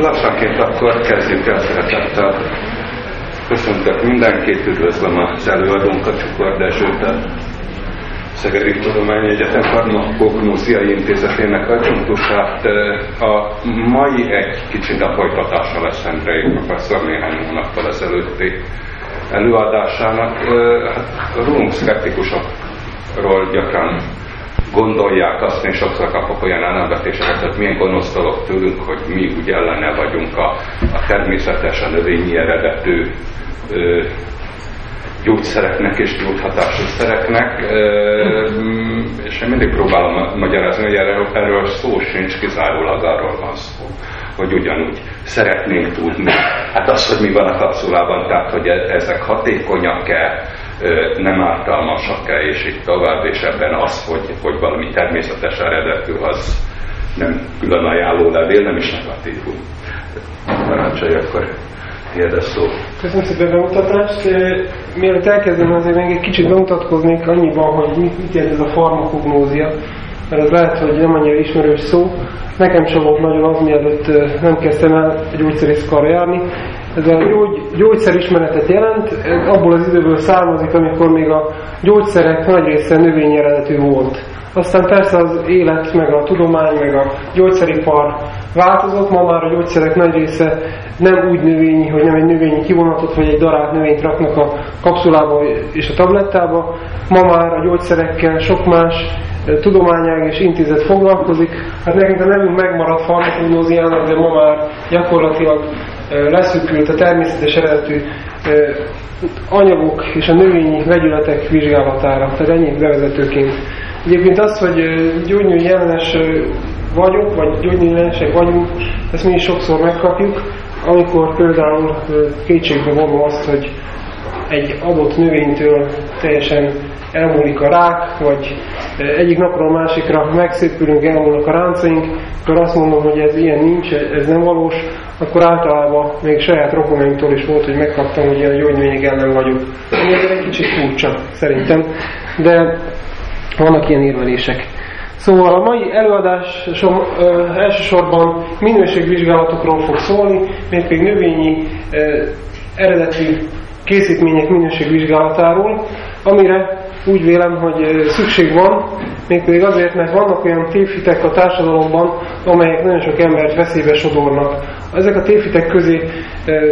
lassanként akkor kezdjük el szeretettel. Köszöntök mindenkit, üdvözlöm az előadónkat, Csukor Dezsőt, a Szegedi Tudományi Egyetem Farmakognóziai Intézetének adjunktusát. A mai egy kicsit a folytatása lesz Andrei professzor néhány hónappal ezelőtti előadásának. Hát rólunk szkeptikusokról gyakran gondolják azt, én sokszor kapok olyan ellenvetéseket, hogy milyen gonosz dolog tőlünk, hogy mi úgy ellene vagyunk a, a természetes, a növényi eredetű ö, gyógyszereknek és gyógyhatású szereknek, ö, és én mindig próbálom magyarázni, hogy erről, erről szó sincs, kizárólag arról van szó, hogy ugyanúgy szeretnénk tudni. Hát az, hogy mi van a kapszulában, tehát hogy e- ezek hatékonyak-e, nem ártalmasak-e, és így tovább, és ebben az, hogy, hogy valami természetes eredetű, az nem külön ajánló levél, nem is negatívum. Parancsolj, akkor tiéd a szó. Köszönöm szépen a bemutatást. Mielőtt elkezdem, azért még egy kicsit bemutatkoznék annyiban, hogy mit, mit jelent ez a farmakognózia, mert ez lehet, hogy nem annyira ismerős szó. Nekem sem volt nagyon az, mielőtt nem kezdtem el gyógyszerészkarra járni. Ez a gyógy, gyógyszerismeretet jelent, abból az időből származik, amikor még a gyógyszerek nagy része növényi eredetű volt. Aztán persze az élet, meg a tudomány, meg a gyógyszeripar változott, ma már a gyógyszerek nagy része nem úgy növényi, hogy nem egy növényi kivonatot vagy egy darált növényt raknak a kapszulába és a tablettába. Ma már a gyógyszerekkel sok más tudományág és intézet foglalkozik. Hát nekünk a nevünk megmaradt farmakognóziának, de ma már gyakorlatilag leszűkült a természetes eredetű anyagok és a növényi vegyületek vizsgálatára. Tehát ennyi bevezetőként. Egyébként az, hogy gyógynői jelenes vagyok, vagy gyógynői jelenesek vagyunk, ezt mi is sokszor megkapjuk, amikor például kétségbe vonom azt, hogy egy adott növénytől teljesen elmúlik a rák, vagy egyik napról a másikra megszépülünk, elmúlnak a ráncaink, akkor azt mondom, hogy ez ilyen nincs, ez nem valós, akkor általában még saját rokonaimtól is volt, hogy megkaptam, hogy ilyen gyógynövények ellen vagyok. Ami egy kicsit furcsa, szerintem. De vannak ilyen érvelések. Szóval a mai előadásom ö, elsősorban minőségvizsgálatokról fog szólni, mégpedig növényi ö, eredeti készítmények minőségvizsgálatáról, amire úgy vélem, hogy szükség van, mégpedig azért, mert vannak olyan tévhitek a társadalomban, amelyek nagyon sok embert veszélybe sodornak. Ezek a tévhitek közé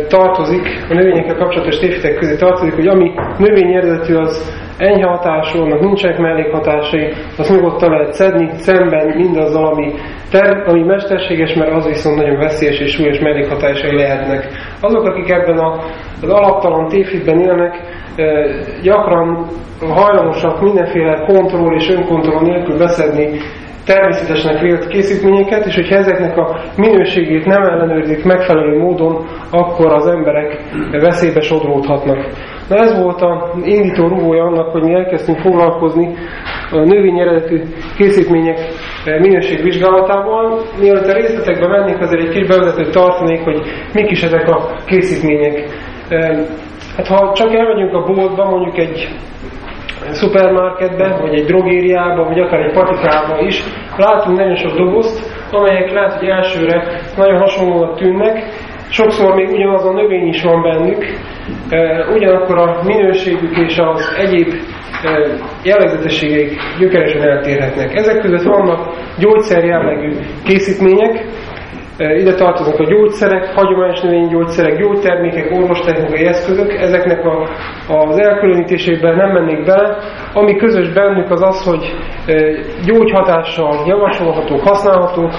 tartozik, a növényekkel kapcsolatos tévhitek közé tartozik, hogy ami növény eredetű, az enyhe hatású, annak nincsenek mellékhatásai, azt nyugodtan lehet szedni, szemben mindazzal, ami, ter, ami mesterséges, mert az viszont nagyon veszélyes és súlyos mellékhatásai lehetnek. Azok, akik ebben a, az alaptalan tévhitben élnek, gyakran hajlamosak mindenféle kontroll és önkontroll nélkül beszedni természetesnek vélt készítményeket, és hogyha ezeknek a minőségét nem ellenőrzik megfelelő módon, akkor az emberek veszélybe sodródhatnak. Na ez volt a indító rúgója annak, hogy mi elkezdtünk foglalkozni a növény eredetű készítmények minőségvizsgálatával. Mielőtt a részletekbe mennék, azért egy kis bevezetőt tartanék, hogy mik is ezek a készítmények. Hát ha csak elmegyünk a boltba, mondjuk egy szupermarketbe, vagy egy drogériába, vagy akár egy patikába is, látunk nagyon sok dobozt, amelyek lehet, hogy elsőre nagyon hasonlóan tűnnek, sokszor még ugyanaz a növény is van bennük, ugyanakkor a minőségük és az egyéb jellegzetességeik gyökeresen eltérhetnek. Ezek között vannak gyógyszer jellegű készítmények, ide tartoznak a gyógyszerek, hagyományos növénygyógyszerek, gyógytermékek, orvostechnikai eszközök, ezeknek a, az elkülönítésében nem mennék bele. Ami közös bennük az az, hogy gyógyhatással javasolhatók, használhatók,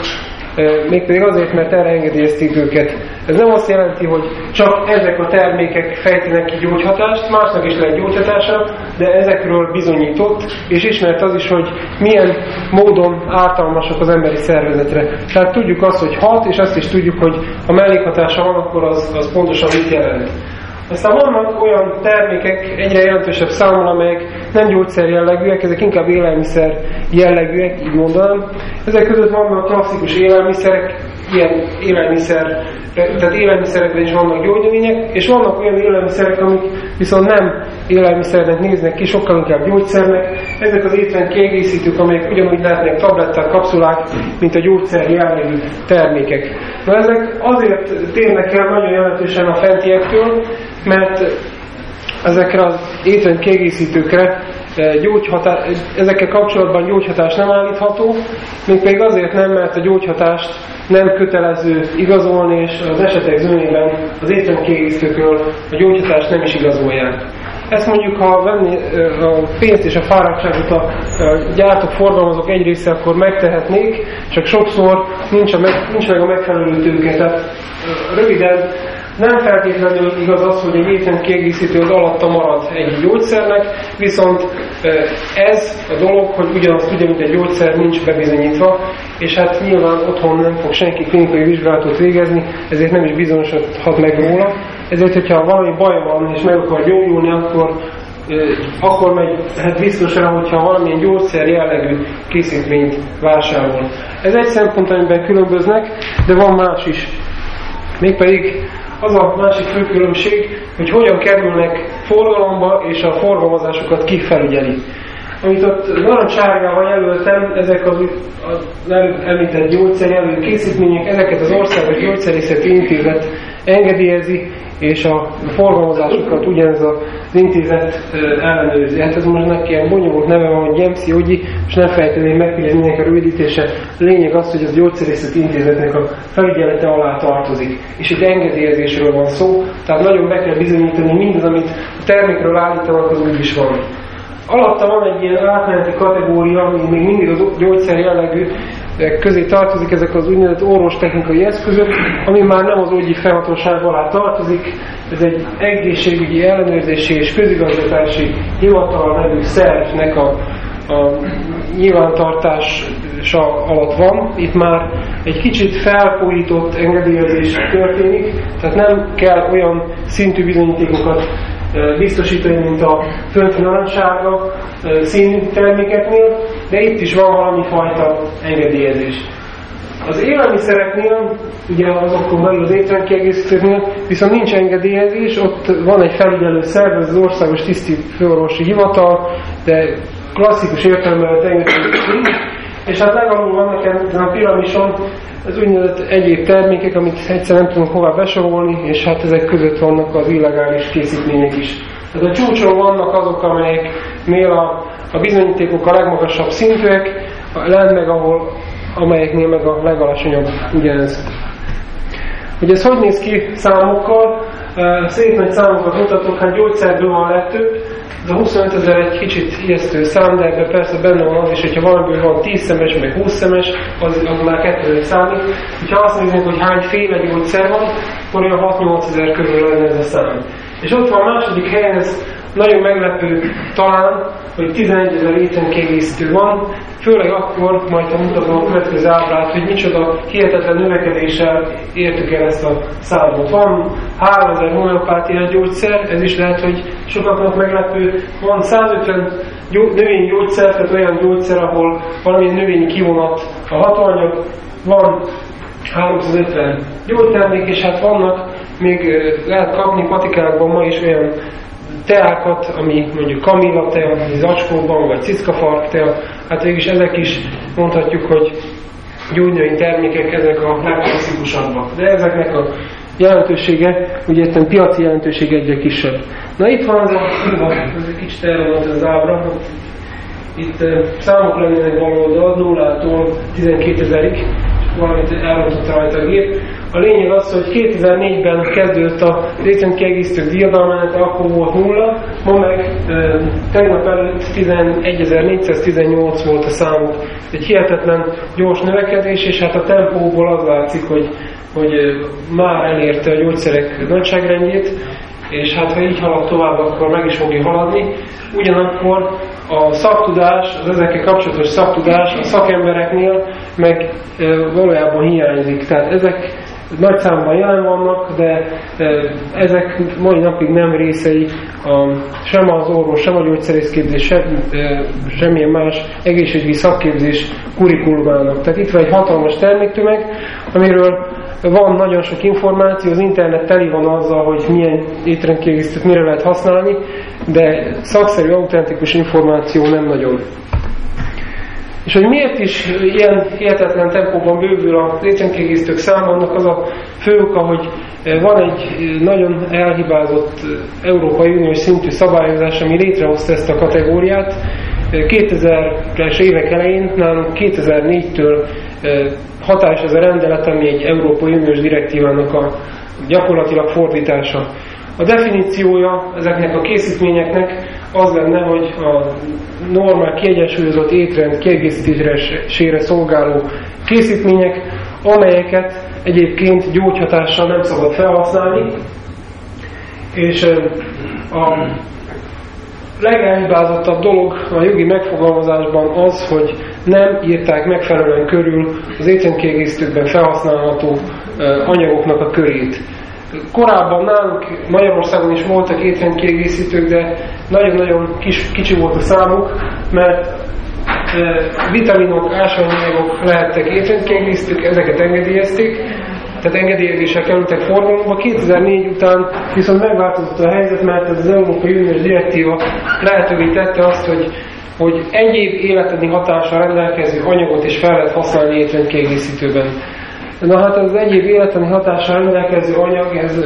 mégpedig azért, mert erre engedélyezték őket. Ez nem azt jelenti, hogy csak ezek a termékek fejtenek ki gyógyhatást, másnak is lehet gyógyhatása, de ezekről bizonyított, és ismert az is, hogy milyen módon ártalmasak az emberi szervezetre. Tehát tudjuk azt, hogy hat, és azt is tudjuk, hogy a mellékhatása van, akkor az, az pontosan mit jelent. Aztán vannak olyan termékek egyre jelentősebb számon, amelyek nem gyógyszer jellegűek, ezek inkább élelmiszer jellegűek, így mondanám. Ezek között vannak klasszikus élelmiszerek, ilyen élelmiszer, tehát élelmiszerekben is vannak gyógynövények, és vannak olyan élelmiszerek, amik viszont nem élelmiszernek néznek ki, sokkal inkább gyógyszernek. Ezek az étrend kiegészítők, amelyek ugyanúgy lehetnek tabletták, kapszulák, mint a gyógyszer jellegű termékek. Na ezek azért térnek el nagyon jelentősen a fentiektől, mert ezekre az étrend kiegészítőkre gyógyhatás, ezekkel kapcsolatban gyógyhatás nem állítható, mégpedig azért nem, mert a gyógyhatást nem kötelező igazolni, és az esetek zömében az étrendkiegészítőkről a gyógyhatást nem is igazolják. Ezt mondjuk, ha venni a pénzt és a fáradtságot a gyártók, forgalmazók egy része, akkor megtehetnék, csak sokszor nincs, a meg, nincs meg a megfelelő tőke. Tehát röviden nem feltétlenül igaz az, hogy egy étrend kiegészítő az alatta marad egy gyógyszernek, viszont ez a dolog, hogy ugyanazt tudja, mint egy gyógyszer, nincs bebizonyítva, és hát nyilván otthon nem fog senki klinikai vizsgálatot végezni, ezért nem is bizonyosodhat meg róla. Ezért, hogyha valami baj van és meg akar gyógyulni, akkor akkor megy hát biztos rá, hogyha valamilyen gyógyszer jellegű készítményt vásárol. Ez egy szempont, amiben különböznek, de van más is. Mégpedig az a másik fő különbség, hogy hogyan kerülnek forgalomba, és a forgalmazásokat kifelügyeli. Amit ott narancsárgával jelöltem, ezek az, az említett gyógyszerjelölő készítmények, ezeket az országos gyógyszerészeti intézet engedélyezi, és a forgalmazásokat ugyanez az intézet ellenőrzi. Hát ez most neki ilyen bonyolult neve van, hogy Gyemszi Ogyi, és nem feltétlenül meg hogy ennek a rövidítése. Lényeg az, hogy az gyógyszerészeti intézetnek a felügyelete alá tartozik. És itt engedélyezésről van szó, tehát nagyon be kell bizonyítani mindaz, amit a termékről állítanak, az úgy is van. Alatta van egy ilyen átmeneti kategória, ami még mindig az gyógyszer jellegű, közé tartozik ezek az úgynevezett orvostechnikai eszközök, ami már nem az úgyi felhatóság alá tartozik, ez egy egészségügyi ellenőrzési és közigazgatási hivatal nevű szervnek a, a nyilvántartása alatt van. Itt már egy kicsit felfújított engedélyezés történik, tehát nem kell olyan szintű bizonyítékokat biztosítani, mint a földfi narancsága színű termékeknél, de itt is van valami fajta engedélyezés. Az élelmiszereknél, ugye azokon belül az étrendkiegészítőknél viszont nincs engedélyezés, ott van egy felügyelő szerv, az Országos Tiszti Főorvosi Hivatal, de klasszikus értelemben nincs, és hát legalul vannak ezen a piramison az úgynevezett egyéb termékek, amit egyszer nem tudunk hová besorolni, és hát ezek között vannak az illegális készítmények is. Tehát a csúcson vannak azok, amelyeknél a, a bizonyítékok a legmagasabb szintűek, lent meg ahol, amelyeknél meg a legalacsonyabb ugyanez. Ugye ez hogy néz ki számokkal? Szép nagy számokat mutatok, hát gyógyszerből van legtöbb, ez a 25 ezer egy kicsit ijesztő szám, de ebben persze benne van az is, hogyha valamiből van 10 szemes, meg 20 szemes, az, az már kettőre számít. Ha azt nézzük, hogy hány féle gyógyszer van, akkor olyan 6-8 ezer körül lenne ez a szám. És ott van a második helyen, ez nagyon meglepő talán, hogy 11 ezer étrenkiegészítő van, főleg akkor, majd ha mutatom a következő ábrát, hogy micsoda hihetetlen növekedéssel értük el ezt a számot. Van 3000 homeopátia gyógyszer, ez is lehet, hogy sokaknak meglepő. Van 150 gyó, növényi gyógyszer, tehát olyan gyógyszer, ahol valamilyen növényi kivonat a hatóanyag. Van 350 gyógytermék, és hát vannak, még lehet kapni patikákban ma is olyan teákat, ami mondjuk kamilla tea, zacskóban, vagy ciszkafark tea, hát végig ezek is mondhatjuk, hogy gyógynövény termékek, ezek a legklasszikusabbak. De ezeknek a jelentősége, ugye itt piaci jelentőség egyre kisebb. Na itt van az a, ez egy kicsit elromlott az ábra, itt számok lennének bal oldal, 0-tól 12 ezerig, valamit elrontott rajta a gép. A lényeg az, hogy 2004-ben kezdődött a részrendkiegészítő diadalmenet, akkor volt nulla, ma meg e, tegnap előtt 11.418 volt a számuk. Egy hihetetlen gyors növekedés, és hát a tempóból az látszik, hogy, hogy már elérte a gyógyszerek nagyságrendjét, és hát ha így halad tovább, akkor meg is fogja haladni. Ugyanakkor a szaktudás, az ezekkel kapcsolatos szaktudás a szakembereknél meg valójában hiányzik. Tehát ezek nagy számban jelen vannak, de ezek mai napig nem részei a, sem az orvos, sem a gyógyszerészképzés, sem, semmilyen más egészségügyi szakképzés kurikulumának. Tehát itt van egy hatalmas terméktömeg, amiről van nagyon sok információ, az internet teli van azzal, hogy milyen étrendkiegészítőt mire lehet használni, de szakszerű, autentikus információ nem nagyon. És hogy miért is ilyen hihetetlen tempóban bővül a étrendkiegészítők száma, annak az a fő oka, hogy van egy nagyon elhibázott Európai Uniós szintű szabályozás, ami létrehozta ezt a kategóriát. 2000-es évek elején, nálunk 2004-től hatás ez a rendelet, ami egy Európai Uniós direktívának a gyakorlatilag fordítása. A definíciója ezeknek a készítményeknek az lenne, hogy a normál kiegyensúlyozott étrend kiegészítésére szolgáló készítmények, amelyeket egyébként gyógyhatással nem szabad felhasználni, és a legelhibázottabb dolog a jogi megfogalmazásban az, hogy nem írták megfelelően körül az étrendkiegészítőkben felhasználható anyagoknak a körét. Korábban nálunk Magyarországon is voltak étrendkiegészítők, de nagyon-nagyon kis, kicsi volt a számuk, mert vitaminok, ásványanyagok lehettek étrendkiegészítők, ezeket engedélyezték, tehát engedélyezések kerültek forgalomba. 2004 után viszont megváltozott a helyzet, mert az Európai Uniós direktíva lehetővé tette azt, hogy hogy egyéb életeni hatással rendelkező anyagot is fel lehet használni étrendkiegészítőben. Na hát az egyéb életeni hatással rendelkező anyag, ez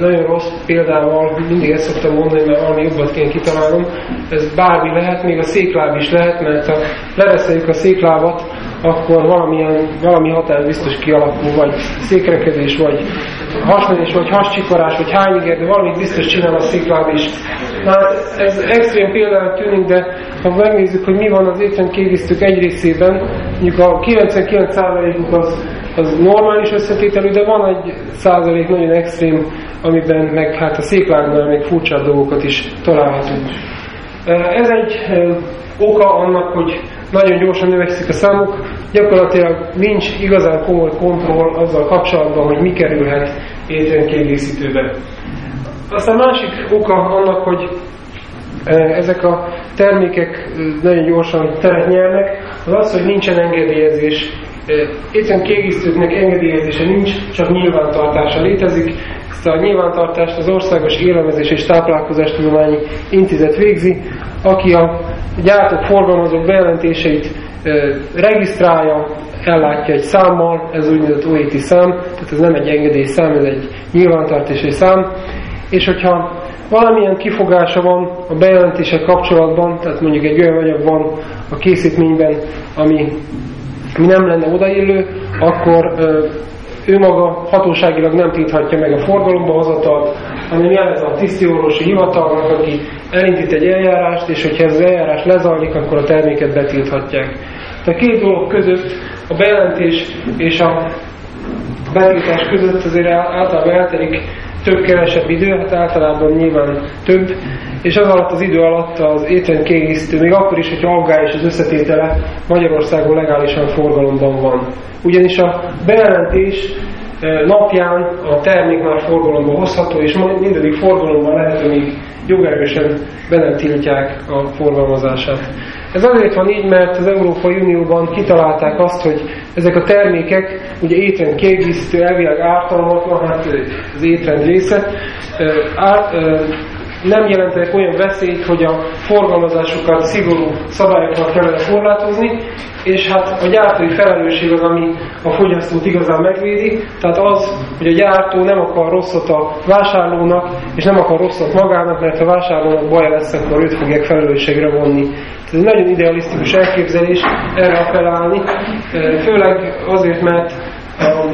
nagyon rossz példával, mindig ezt szoktam mondani, mert valami jobbat kéne kitalálnom, ez bármi lehet, még a székláb is lehet, mert ha leveszeljük a széklábat, akkor valamilyen, valami hatás biztos kialakul, vagy székrekedés, vagy hasmenés, vagy hascsikorás, vagy hányigér, de valamit biztos csinál a székláb is. Na hát ez extrém példának tűnik, de ha megnézzük, hogy mi van az étrendkiegészítők egy részében, mondjuk a 99%-uk az, az normális összetételű, de van egy százalék nagyon extrém, amiben meg hát a széklágnál még furcsább dolgokat is találhatunk. Ez egy oka annak, hogy nagyon gyorsan növekszik a számuk, gyakorlatilag nincs igazán komoly kontroll azzal kapcsolatban, hogy mi kerülhet étrendkiegészítőbe. Aztán másik oka annak, hogy ezek a termékek nagyon gyorsan teret nyernek, az az, hogy nincsen engedélyezés. Éppen kiegészítőknek engedélyezése nincs, csak nyilvántartása létezik. Ezt a nyilvántartást az Országos Élelmezés és Táplálkozástudományi Intézet végzi, aki a gyártók, forgalmazók bejelentéseit regisztrálja, ellátja egy számmal, ez úgynevezett OET szám, tehát ez nem egy engedélyszám, ez egy nyilvántartási szám, és hogyha valamilyen kifogása van a bejelentések kapcsolatban, tehát mondjuk egy olyan anyag van a készítményben, ami, ami nem lenne odaillő, akkor ő maga hatóságilag nem tilthatja meg a forgalomba hozatalt, hanem jelez a tisztiorvosi hivatalnak, aki elindít egy eljárást, és hogyha ez az eljárás lezajlik, akkor a terméket betilthatják. Tehát két dolog között a bejelentés és a betiltás között azért általában eltelik több-kevesebb idő, hát általában nyilván több, és az alatt az idő alatt az étrend kiegészítő, még akkor is, hogyha aggályos az összetétele, Magyarországon legálisan forgalomban van. Ugyanis a bejelentés eh, napján a termék már forgalomba hozható, és mindegyik forgalomban lehet, hogy jogerősen be nem tiltják a forgalmazását. Ez azért van így, mert az Európai Unióban kitalálták azt, hogy ezek a termékek, ugye étrend kiegészítő, elvileg ártalmatlan, hát az étrend része, nem jelentenek olyan veszélyt, hogy a forgalmazásukat szigorú szabályokkal kellene korlátozni, és hát a gyártói felelősség az, ami a fogyasztót igazán megvédi, tehát az, hogy a gyártó nem akar rosszat a vásárlónak, és nem akar rosszat magának, mert ha a vásárlónak baj lesz, akkor őt fogják felelősségre vonni. Ez egy nagyon idealisztikus elképzelés erre appellálni, főleg azért, mert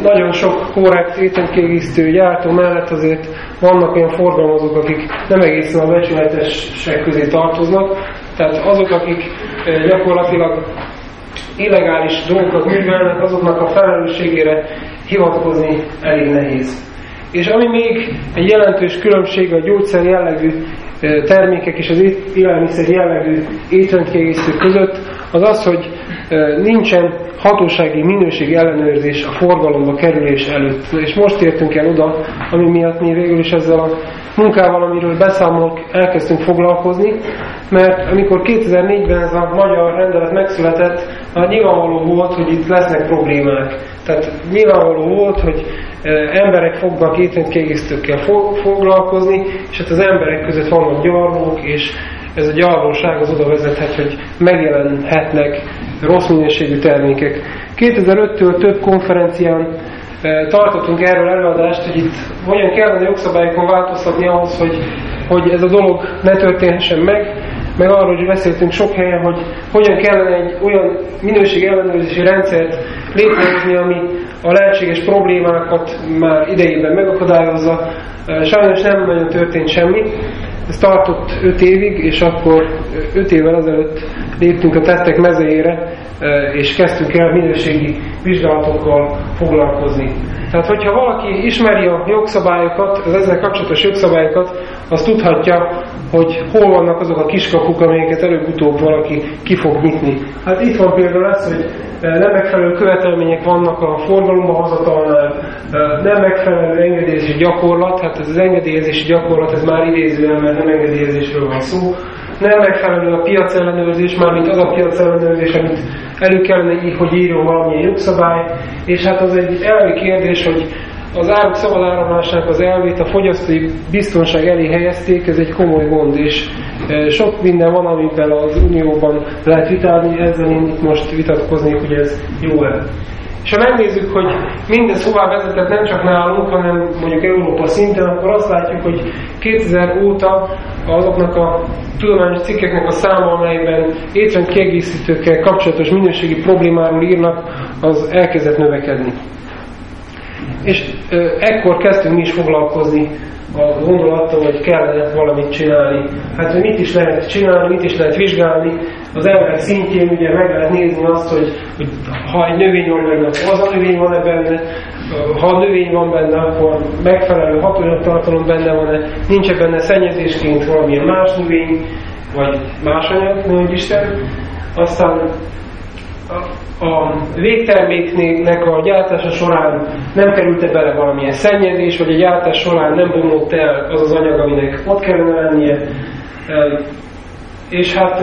nagyon sok korrekt ételkiegészítő gyártó mellett azért vannak olyan forgalmazók, akik nem egészen a becsületesek közé tartoznak, tehát azok, akik gyakorlatilag illegális dolgokat művelnek, azoknak a felelősségére hivatkozni elég nehéz. És ami még egy jelentős különbség a gyógyszer jellegű termékek és az élelmiszer jellegű étrendkiegészítők között, az az, hogy nincsen hatósági minőség ellenőrzés a forgalomba kerülés előtt. És most értünk el oda, ami miatt mi végül is ezzel a munkával, amiről beszámolok, elkezdtünk foglalkozni, mert amikor 2004-ben ez a magyar rendelet megszületett, már nyilvánvaló volt, hogy itt lesznek problémák. Tehát nyilvánvaló volt, hogy emberek fognak étrendkiegészítőkkel foglalkozni, és hát az emberek között vannak gyarlók, és ez a gyarlóság az oda vezethet, hogy megjelenhetnek rossz minőségű termékek. 2005-től több konferencián tartottunk erről előadást, hogy itt hogyan kellene jogszabályokon változtatni ahhoz, hogy, hogy ez a dolog ne történhessen meg, meg arról hogy beszéltünk sok helyen, hogy hogyan kellene egy olyan minőség ellenőrzési rendszert létrehozni, ami a lehetséges problémákat már idejében megakadályozza. Sajnos nem nagyon történt semmi. Ez tartott 5 évig, és akkor 5 évvel ezelőtt léptünk a tettek mezejére, és kezdtünk el minőségi vizsgálatokkal foglalkozni. Tehát, hogyha valaki ismeri a jogszabályokat, az ezzel kapcsolatos jogszabályokat, az tudhatja, hogy hol vannak azok a kiskapuk, amelyeket előbb-utóbb valaki ki fog nyitni. Hát itt van például az, hogy nem megfelelő követelmények vannak a forgalomba hozatalnál, nem megfelelő engedélyezési gyakorlat, hát ez az engedélyezési gyakorlat, ez már idézően, mert nem engedélyezésről van szó, nem megfelelő a piac ellenőrzés, mármint az a piac ellenőrzés, amit elő kellene, hogy írjon valamilyen jogszabály, és hát az egy elvi kérdés, hogy az áruk szabad áramlásának az elvét a fogyasztói biztonság elé helyezték, ez egy komoly gond, és e, sok minden van, amiben az Unióban lehet vitálni, ezzel én itt most vitatkozni, hogy ez jó-e. És ha megnézzük, hogy mindez hová vezetett nem csak nálunk, hanem mondjuk Európa szinten, akkor azt látjuk, hogy 2000 óta azoknak a tudományos cikkeknek a száma, amelyben étrend kiegészítőkkel kapcsolatos minőségi problémáról írnak, az elkezdett növekedni. És ekkor kezdtünk mi is foglalkozni a gondolattal, hogy kellene valamit csinálni. Hát, hogy mit is lehet csinálni, mit is lehet vizsgálni. Az emberek szintjén ugye meg lehet nézni azt, hogy, hogy ha egy növény van benne, az a növény van-e benne, ha a növény van benne, akkor megfelelő hatóanyagtartalom benne van-e, nincs -e benne szennyezésként valamilyen más növény, vagy más anyag, ne Isten. Aztán a végterméknek a gyártása során nem került-e bele valamilyen szennyezés, vagy a gyártás során nem bomlott el az az anyag, aminek ott kellene lennie. És hát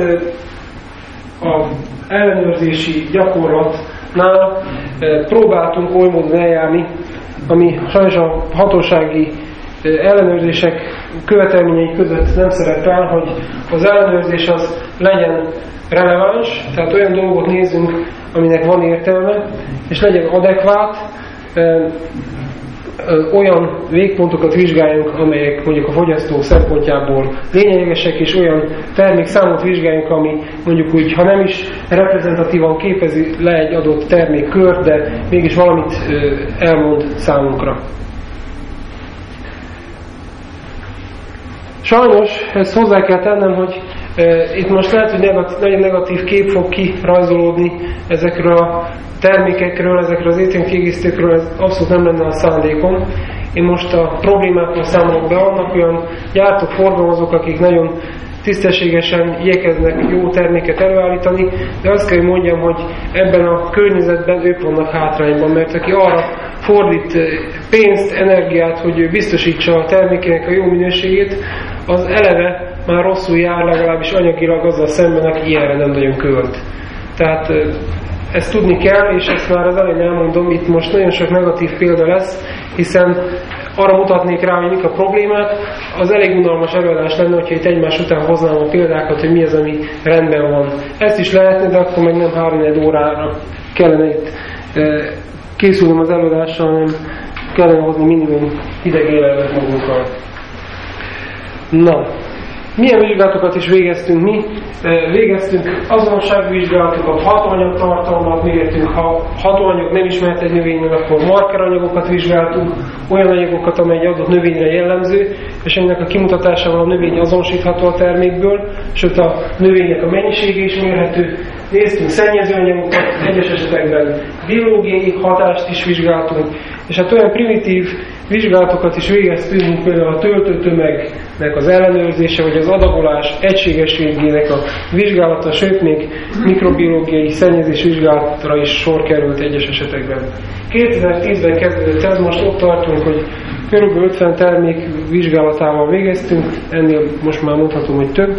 a ellenőrzési gyakorlatnál próbáltunk oly módon eljárni, ami sajnos a hatósági ellenőrzések követelményei között nem szerepel, hogy az ellenőrzés az legyen releváns, tehát olyan dolgot nézzünk, aminek van értelme, és legyen adekvát, olyan végpontokat vizsgáljunk, amelyek mondjuk a fogyasztó szempontjából lényegesek, és olyan termékszámot vizsgáljunk, ami mondjuk úgy, ha nem is reprezentatívan képezi le egy adott termékkört, de mégis valamit elmond számunkra. Sajnos ezt hozzá kell tennem, hogy itt most lehet, hogy negatív, nagyon negatív kép fog kirajzolódni ezekről a termékekről, ezekről az étrenkiegészítőkről, ez abszolút nem lenne a szándékom. Én most a problémákról számolok be, annak olyan gyártók, forgalmazók, akik nagyon tisztességesen igyekeznek jó terméket előállítani, de azt kell, hogy mondjam, hogy ebben a környezetben ők vannak hátrányban, mert aki arra fordít pénzt, energiát, hogy biztosítsa a termékének a jó minőségét, az eleve már rosszul jár legalábbis anyagilag azzal szemben, aki ilyenre nem nagyon költ. Tehát ezt tudni kell, és ezt már az elején elmondom, itt most nagyon sok negatív példa lesz, hiszen arra mutatnék rá, hogy mik a problémák, az elég unalmas előadás lenne, hogyha itt egymás után hoznám a példákat, hogy mi az, ami rendben van. Ezt is lehetne, de akkor meg nem három órára kellene itt készülnöm az előadással, hanem kellene hozni minimum hideg élelmet magunkkal. Na, milyen vizsgálatokat is végeztünk mi? Végeztünk azonosságvizsgálatokat, hatóanyagtartalmat mértünk, ha hatóanyag nem ismert egy növénynél, akkor markeranyagokat vizsgáltunk, olyan anyagokat, amely egy adott növényre jellemző, és ennek a kimutatásával a növény azonosítható a termékből, sőt a növénynek a mennyisége is mérhető. Néztünk szennyezőanyagokat, egyes esetekben biológiai hatást is vizsgáltunk, és hát olyan primitív vizsgálatokat is végeztünk, például a töltőtömegnek az ellenőrzése, vagy az adagolás egységességének a vizsgálata, sőt még mikrobiológiai szennyezés vizsgálatra is sor került egyes esetekben. 2010-ben kezdődött ez, most ott tartunk, hogy kb. 50 termék vizsgálatával végeztünk, ennél most már mondhatom, hogy több.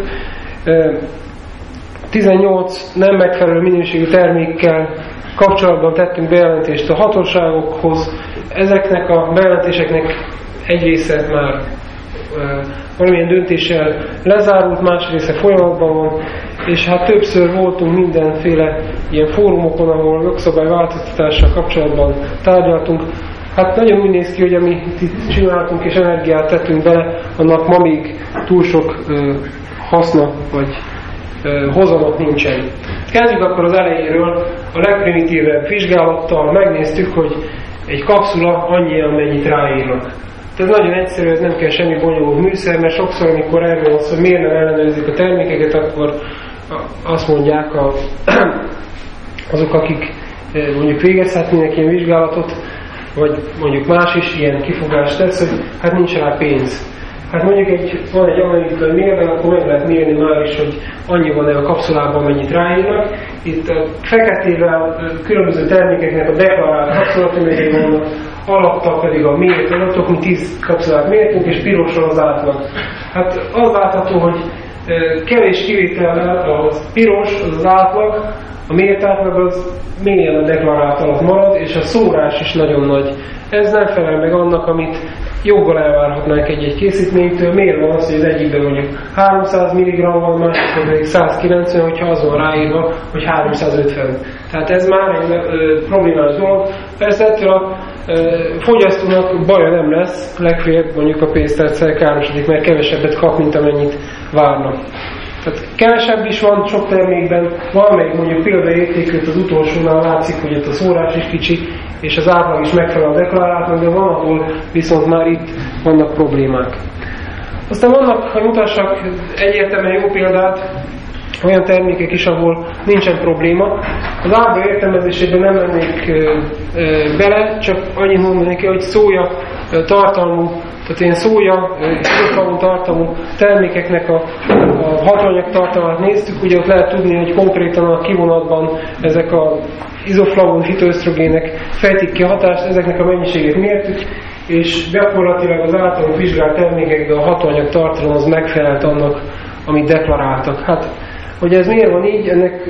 18 nem megfelelő minőségű termékkel kapcsolatban tettünk bejelentést a hatóságokhoz. Ezeknek a bejelentéseknek egy része már valamilyen döntéssel lezárult, más része folyamatban van, és hát többször voltunk mindenféle ilyen fórumokon, ahol jogszabály változtatással kapcsolatban tárgyaltunk. Hát nagyon úgy néz ki, hogy amit itt csináltunk és energiát tettünk bele, annak ma még túl sok ö, haszna vagy hozamot nincsen. Kezdjük akkor az elejéről, a legprimitívebb vizsgálattal megnéztük, hogy egy kapszula annyi, amennyit ráírnak. Tehát nagyon egyszerű, ez nem kell semmi bonyolult műszer, mert sokszor, amikor erről van szó, hogy miért nem ellenőrzik a termékeket, akkor azt mondják a, azok, akik mondjuk végezhetnének ilyen vizsgálatot, vagy mondjuk más is ilyen kifogást tesz, hogy hát nincs rá pénz. Hát mondjuk egy, van egy amerikai mérben, akkor meg lehet mérni már is, hogy annyi van-e a kapszulában, mennyit ráírnak. Itt a feketével különböző termékeknek a deklarált kapszulatömegei vannak, alatta pedig a mért adatok, mi 10 kapszulát mértünk, és pirosra az átlag. Hát az látható, hogy kevés kivétellel a piros, az az átlag, a mért átlag az mélyen a deklarált alatt marad, és a szórás is nagyon nagy. Ez nem felel meg annak, amit joggal elvárhatnánk egy-egy készítménytől. Miért van az, hogy az egyikben mondjuk 300 mg van, másikban pedig 190, hogyha azon ráírva, hogy 350. Tehát ez már egy problémás dolog. Persze ettől a ö, fogyasztónak baja nem lesz, legfeljebb mondjuk a pénztárcel károsodik, mert kevesebbet kap, mint amennyit várnak. Tehát kevesebb is van sok termékben, valamelyik mondjuk példaértékűt az utolsónál látszik, hogy itt a szórás is kicsi, és az átlag is megfelel a deklaráltnak, de van, ahol viszont már itt vannak problémák. Aztán vannak, hogy mutassak egyértelműen jó példát, olyan termékek is, ahol nincsen probléma. Az ábra értelmezésében nem mennék bele, csak annyit mondanék, hogy szója tartalmú tehát ilyen szója, izoflavon tartalmú termékeknek a, a hatóanyag tartalmát néztük, ugye ott lehet tudni, hogy konkrétan a kivonatban ezek a izoflavon fitoösztrogének fejtik ki a hatást, ezeknek a mennyiségét mértük, és gyakorlatilag az általunk vizsgált termékekben a hatóanyag tartalom az megfelelt annak, amit deklaráltak. Hát, hogy ez miért van így, ennek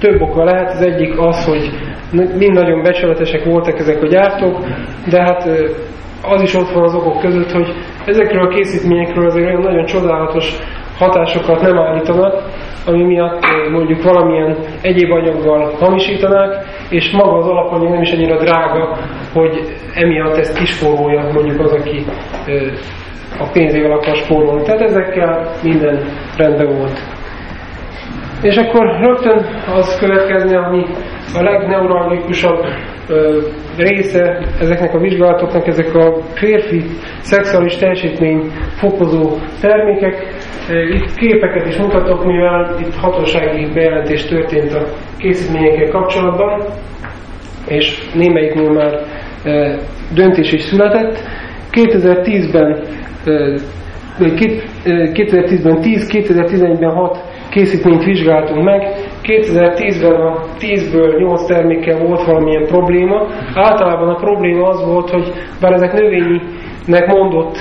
több oka lehet. Az egyik az, hogy mind nagyon becsületesek voltak ezek a gyártók, de hát az is ott van az okok között, hogy ezekről a készítményekről azért olyan nagyon csodálatos hatásokat nem állítanak, ami miatt mondjuk valamilyen egyéb anyaggal hamisítanák, és maga az alapanyag nem is annyira drága, hogy emiatt ezt kispórolja mondjuk az, aki a pénzével akar spórolni. Tehát ezekkel minden rendben volt. És akkor rögtön az következne, ami a legneuralgikusabb része ezeknek a vizsgálatoknak, ezek a férfi szexuális teljesítmény fokozó termékek. Itt képeket is mutatok, mivel itt hatósági bejelentés történt a készítményekkel kapcsolatban, és némelyiknél már döntés is született. 2010-ben 2010-ben 10, 2011-ben 6 készítményt vizsgáltunk meg. 2010-ben a 10-ből 8 termékkel volt valamilyen probléma. Általában a probléma az volt, hogy bár ezek növényinek mondott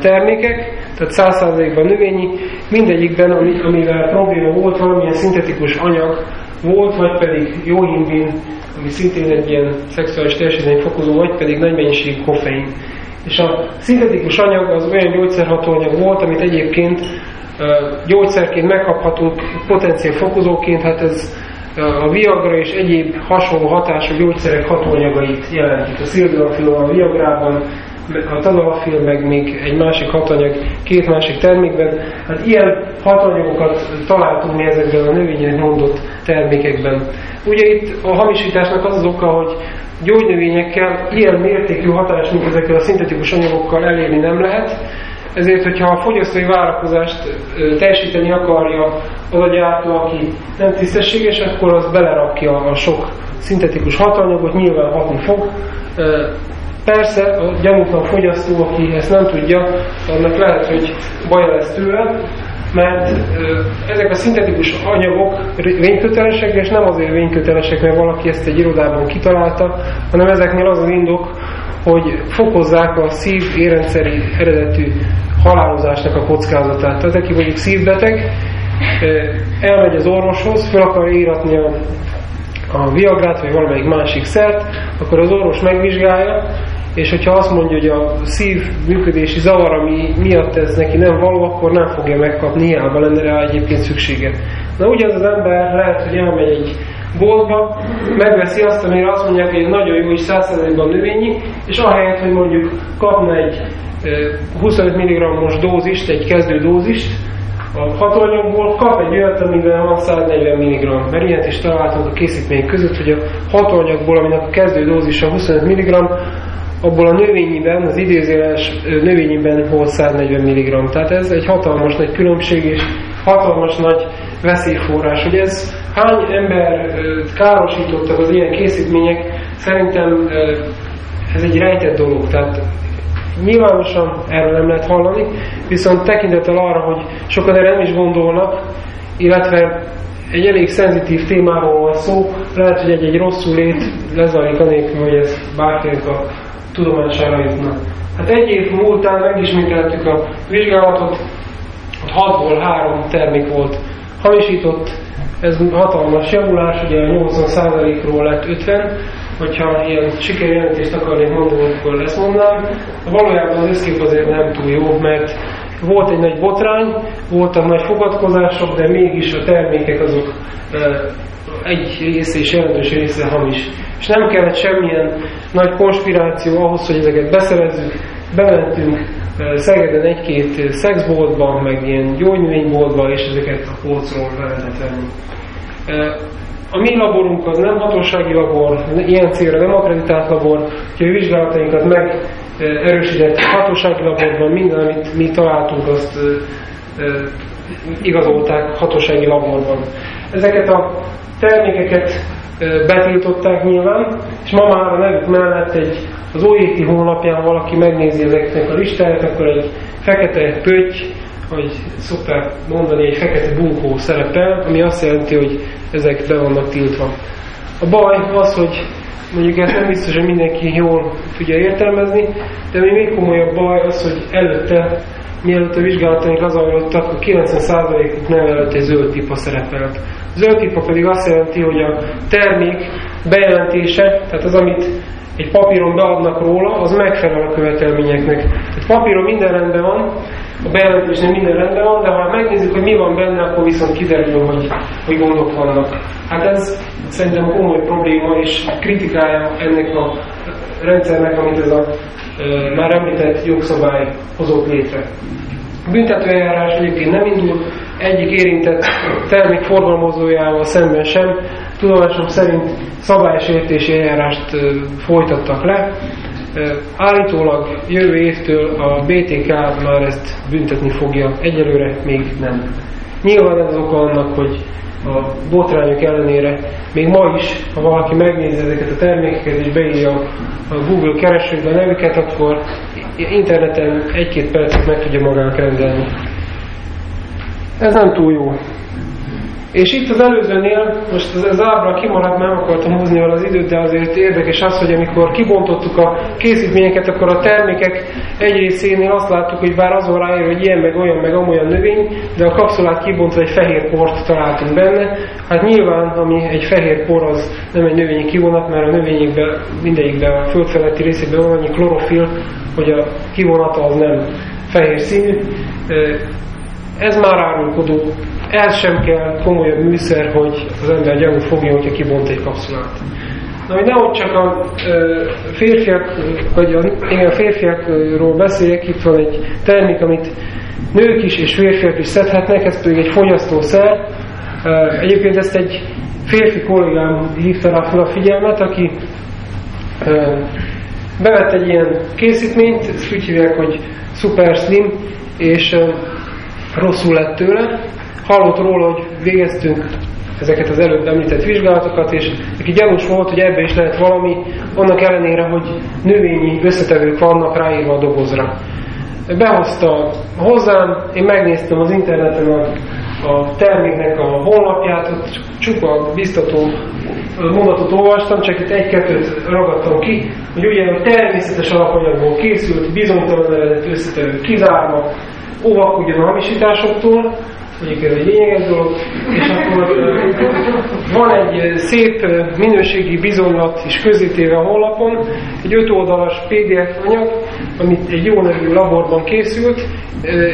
termékek, tehát 100%-ban növényi, mindegyikben, amivel probléma volt, valamilyen szintetikus anyag volt, vagy pedig jó himbin, ami szintén egy ilyen szexuális teljesítmény fokozó, vagy pedig nagy mennyiség koffein. És a szintetikus anyag az olyan gyógyszerhatóanyag volt, amit egyébként gyógyszerként megkaphatunk potenciál fokozóként, hát ez a Viagra és egyéb hasonló hatású gyógyszerek hatóanyagait jelentik. A szildenafil a Viagrában, a tadalafil, meg még egy másik hatanyag, két másik termékben. Hát ilyen hatanyagokat találtunk mi ezekben a növények mondott termékekben. Ugye itt a hamisításnak az az oka, hogy gyógynövényekkel ilyen mértékű hatást, mint ezekkel a szintetikus anyagokkal elérni nem lehet, ezért, hogyha a fogyasztói várakozást teljesíteni akarja az a gyártó, aki nem tisztességes, akkor az belerakja a sok szintetikus hatanyagot, nyilván hatni fog. Persze a gyanútlan fogyasztó, aki ezt nem tudja, annak lehet, hogy baja lesz tőle, mert ezek a szintetikus anyagok vénykötelesek, és nem azért vénykötelesek, mert valaki ezt egy irodában kitalálta, hanem ezeknél az az indok, hogy fokozzák a szív érrendszeri eredetű halálozásnak a kockázatát. Tehát aki mondjuk szívbeteg, elmegy az orvoshoz, fel akar íratni a, a viagrát, vagy valamelyik másik szert, akkor az orvos megvizsgálja, és hogyha azt mondja, hogy a szív működési zavar, ami miatt ez neki nem való, akkor nem fogja megkapni, hiába lenne rá egyébként szüksége. Na ugyanaz az ember lehet, hogy elmegy egy boltba, megveszi azt, amire azt mondják, hogy nagyon jó és 100%-ban növényi, és ahelyett, hogy mondjuk kapna egy 25 mg-os dózist, egy kezdő dózist, a hatóanyagból kap egy olyat, amiben van 140 mg. Mert ilyet is találtunk a készítmény között, hogy a hatóanyagból, aminek a kezdő dózisa 25 mg, abból a növényiben, az idézőjeles növényiben volt 140 mg. Tehát ez egy hatalmas nagy különbség, és hatalmas nagy veszélyforrás. Hogy ez hány ember károsítottak az ilyen készítmények, szerintem ez egy rejtett dolog. Tehát nyilvánosan erről nem lehet hallani, viszont tekintettel arra, hogy sokan erre nem is gondolnak, illetve egy elég szenzitív témáról van szó, lehet, hogy egy-egy rosszul lét lezajlik anélkül, hogy ez bárkinek a tudomására jutna. Hát egy év múltán megismételtük a vizsgálatot, ott hatból három termék volt hamisított, ez hatalmas javulás, ugye a 80%-ról lett 50, hogyha ilyen sikerjelentést akarnék mondani, akkor ezt mondanám. Valójában az összkép azért nem túl jó, mert volt egy nagy botrány, voltak nagy fogadkozások, de mégis a termékek azok egy része és jelentős része hamis. És nem kellett semmilyen nagy konspiráció ahhoz, hogy ezeket beszerezzük, bementünk Szegeden egy-két szexboltban, meg ilyen gyógynövényboltban, és ezeket a polcról lehetett venni. A mi laborunk az nem hatósági labor, ilyen célra nem akreditált labor, hogy a vizsgálatainkat meg erősített hatósági laborban minden, amit mi találtunk, azt igazolták hatósági laborban. Ezeket a termékeket betiltották nyilván, és ma már a nevük mellett egy, az OET honlapján valaki megnézi ezeknek a listáját, akkor egy fekete pötty, hogy szokták mondani, egy fekete bunkó szerepel, ami azt jelenti, hogy ezek be vannak tiltva. A baj az, hogy mondjuk ezt nem biztos, hogy mindenki jól tudja értelmezni, de még komolyabb baj az, hogy előtte, mielőtt a vizsgálataink lezajlottak, a 90%-uk nem előtt egy zöld pipa szerepelt. Zöld pipa pedig azt jelenti, hogy a termék bejelentése, tehát az, amit egy papíron beadnak róla, az megfelel a követelményeknek. Tehát papíron minden rendben van, a bejelentésnél minden rendben van, de ha megnézzük, hogy mi van benne, akkor viszont kiderül, hogy, hogy gondok vannak. Hát ez szerintem komoly probléma, és kritikája ennek a rendszernek, amit ez a e, már említett jogszabály hozott létre. A büntetőeljárás egyébként nem indul, egyik érintett termék forgalmazójával szemben sem. Tudomásom szerint szabálysértési eljárást folytattak le. Állítólag jövő évtől a BTK már ezt büntetni fogja, egyelőre még nem. Nyilván ez oka annak, hogy a botrányok ellenére még ma is, ha valaki megnézi ezeket a termékeket és beírja a Google keresőbe nevüket, akkor interneten egy-két percet meg tudja magának rendelni. Ez nem túl jó. És itt az előzőnél, most az, az ábra kimaradt, nem akartam húzni vele az időt, de azért érdekes az, hogy amikor kibontottuk a készítményeket, akkor a termékek egy részénél azt láttuk, hogy bár azon ráír, hogy ilyen, meg olyan, meg amolyan növény, de a kapszulát kibontva egy fehér port találtunk benne. Hát nyilván, ami egy fehér por, az nem egy növényi kivonat, mert a növényekben, mindegyikben a földfeletti részében van annyi klorofil, hogy a kivonata az nem fehér színű. Ez már árulkodó ez sem kell komolyabb műszer, hogy az ember gyanút fogja, hogyha kibont egy kapszulát. Na, hogy nehogy csak a férfiak, vagy a, igen, a férfiakról beszéljek, itt van egy termék, amit nők is és férfiak is szedhetnek, ez pedig egy fogyasztószer. Egyébként ezt egy férfi kollégám hívta rá fel a figyelmet, aki bevett egy ilyen készítményt, ezt úgy hívják, hogy Super Slim, és rosszul lett tőle, hallott róla, hogy végeztünk ezeket az előbb említett vizsgálatokat, és neki gyanús volt, hogy ebbe is lehet valami, annak ellenére, hogy növényi összetevők vannak ráírva a dobozra. Behozta hozzám, én megnéztem az interneten a, a terméknek a honlapját, ott csupa biztató mondatot olvastam, csak itt egy-kettőt ragadtam ki, hogy ugye a természetes alapanyagból készült, bizonytalan eredet összetevő kizárva, óvak ugyan a hamisításoktól, ez egy lényeges dolog, és akkor van egy szép minőségi bizonylat is közítéve a honlapon, egy öt oldalas PDF anyag, amit egy jó nevű laborban készült,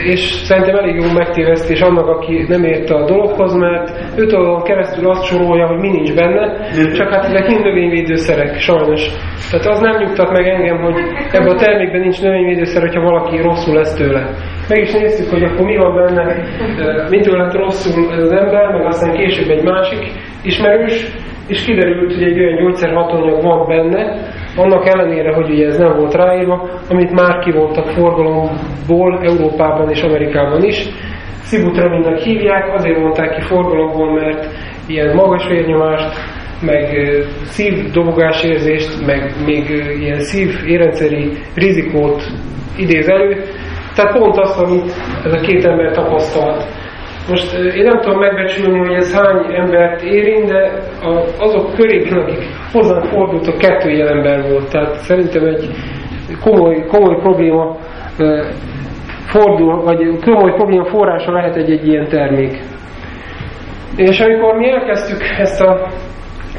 és szerintem elég jó megtévesztés annak, aki nem érte a dologhoz, mert öt oldalon keresztül azt sorolja, hogy mi nincs benne, csak hát ezek mind növényvédőszerek, sajnos. Tehát az nem nyugtat meg engem, hogy ebben a termékben nincs növényvédőszer, hogyha valaki rosszul lesz tőle. Meg is néztük, hogy akkor mi van benne, mitől lett rosszul ez az ember, meg aztán később egy másik ismerős, és kiderült, hogy egy olyan gyógyszerhatóanyag van benne, annak ellenére, hogy ugye ez nem volt ráírva, amit már kivontak forgalomból Európában és Amerikában is. Szibutraminnak hívják, azért vonták ki forgalomból, mert ilyen magas vérnyomást, meg szívdobogásérzést, meg még ilyen szív érrendszeri rizikót idéz elő. Tehát pont azt, amit ez a két ember tapasztalt. Most én nem tudom megbecsülni, hogy ez hány embert érint, de azok körében, akik hozzánk fordultak, kettő ilyen ember volt. Tehát szerintem egy komoly, komoly probléma fordul, vagy komoly probléma forrása lehet egy-egy ilyen termék. És amikor mi elkezdtük ezt a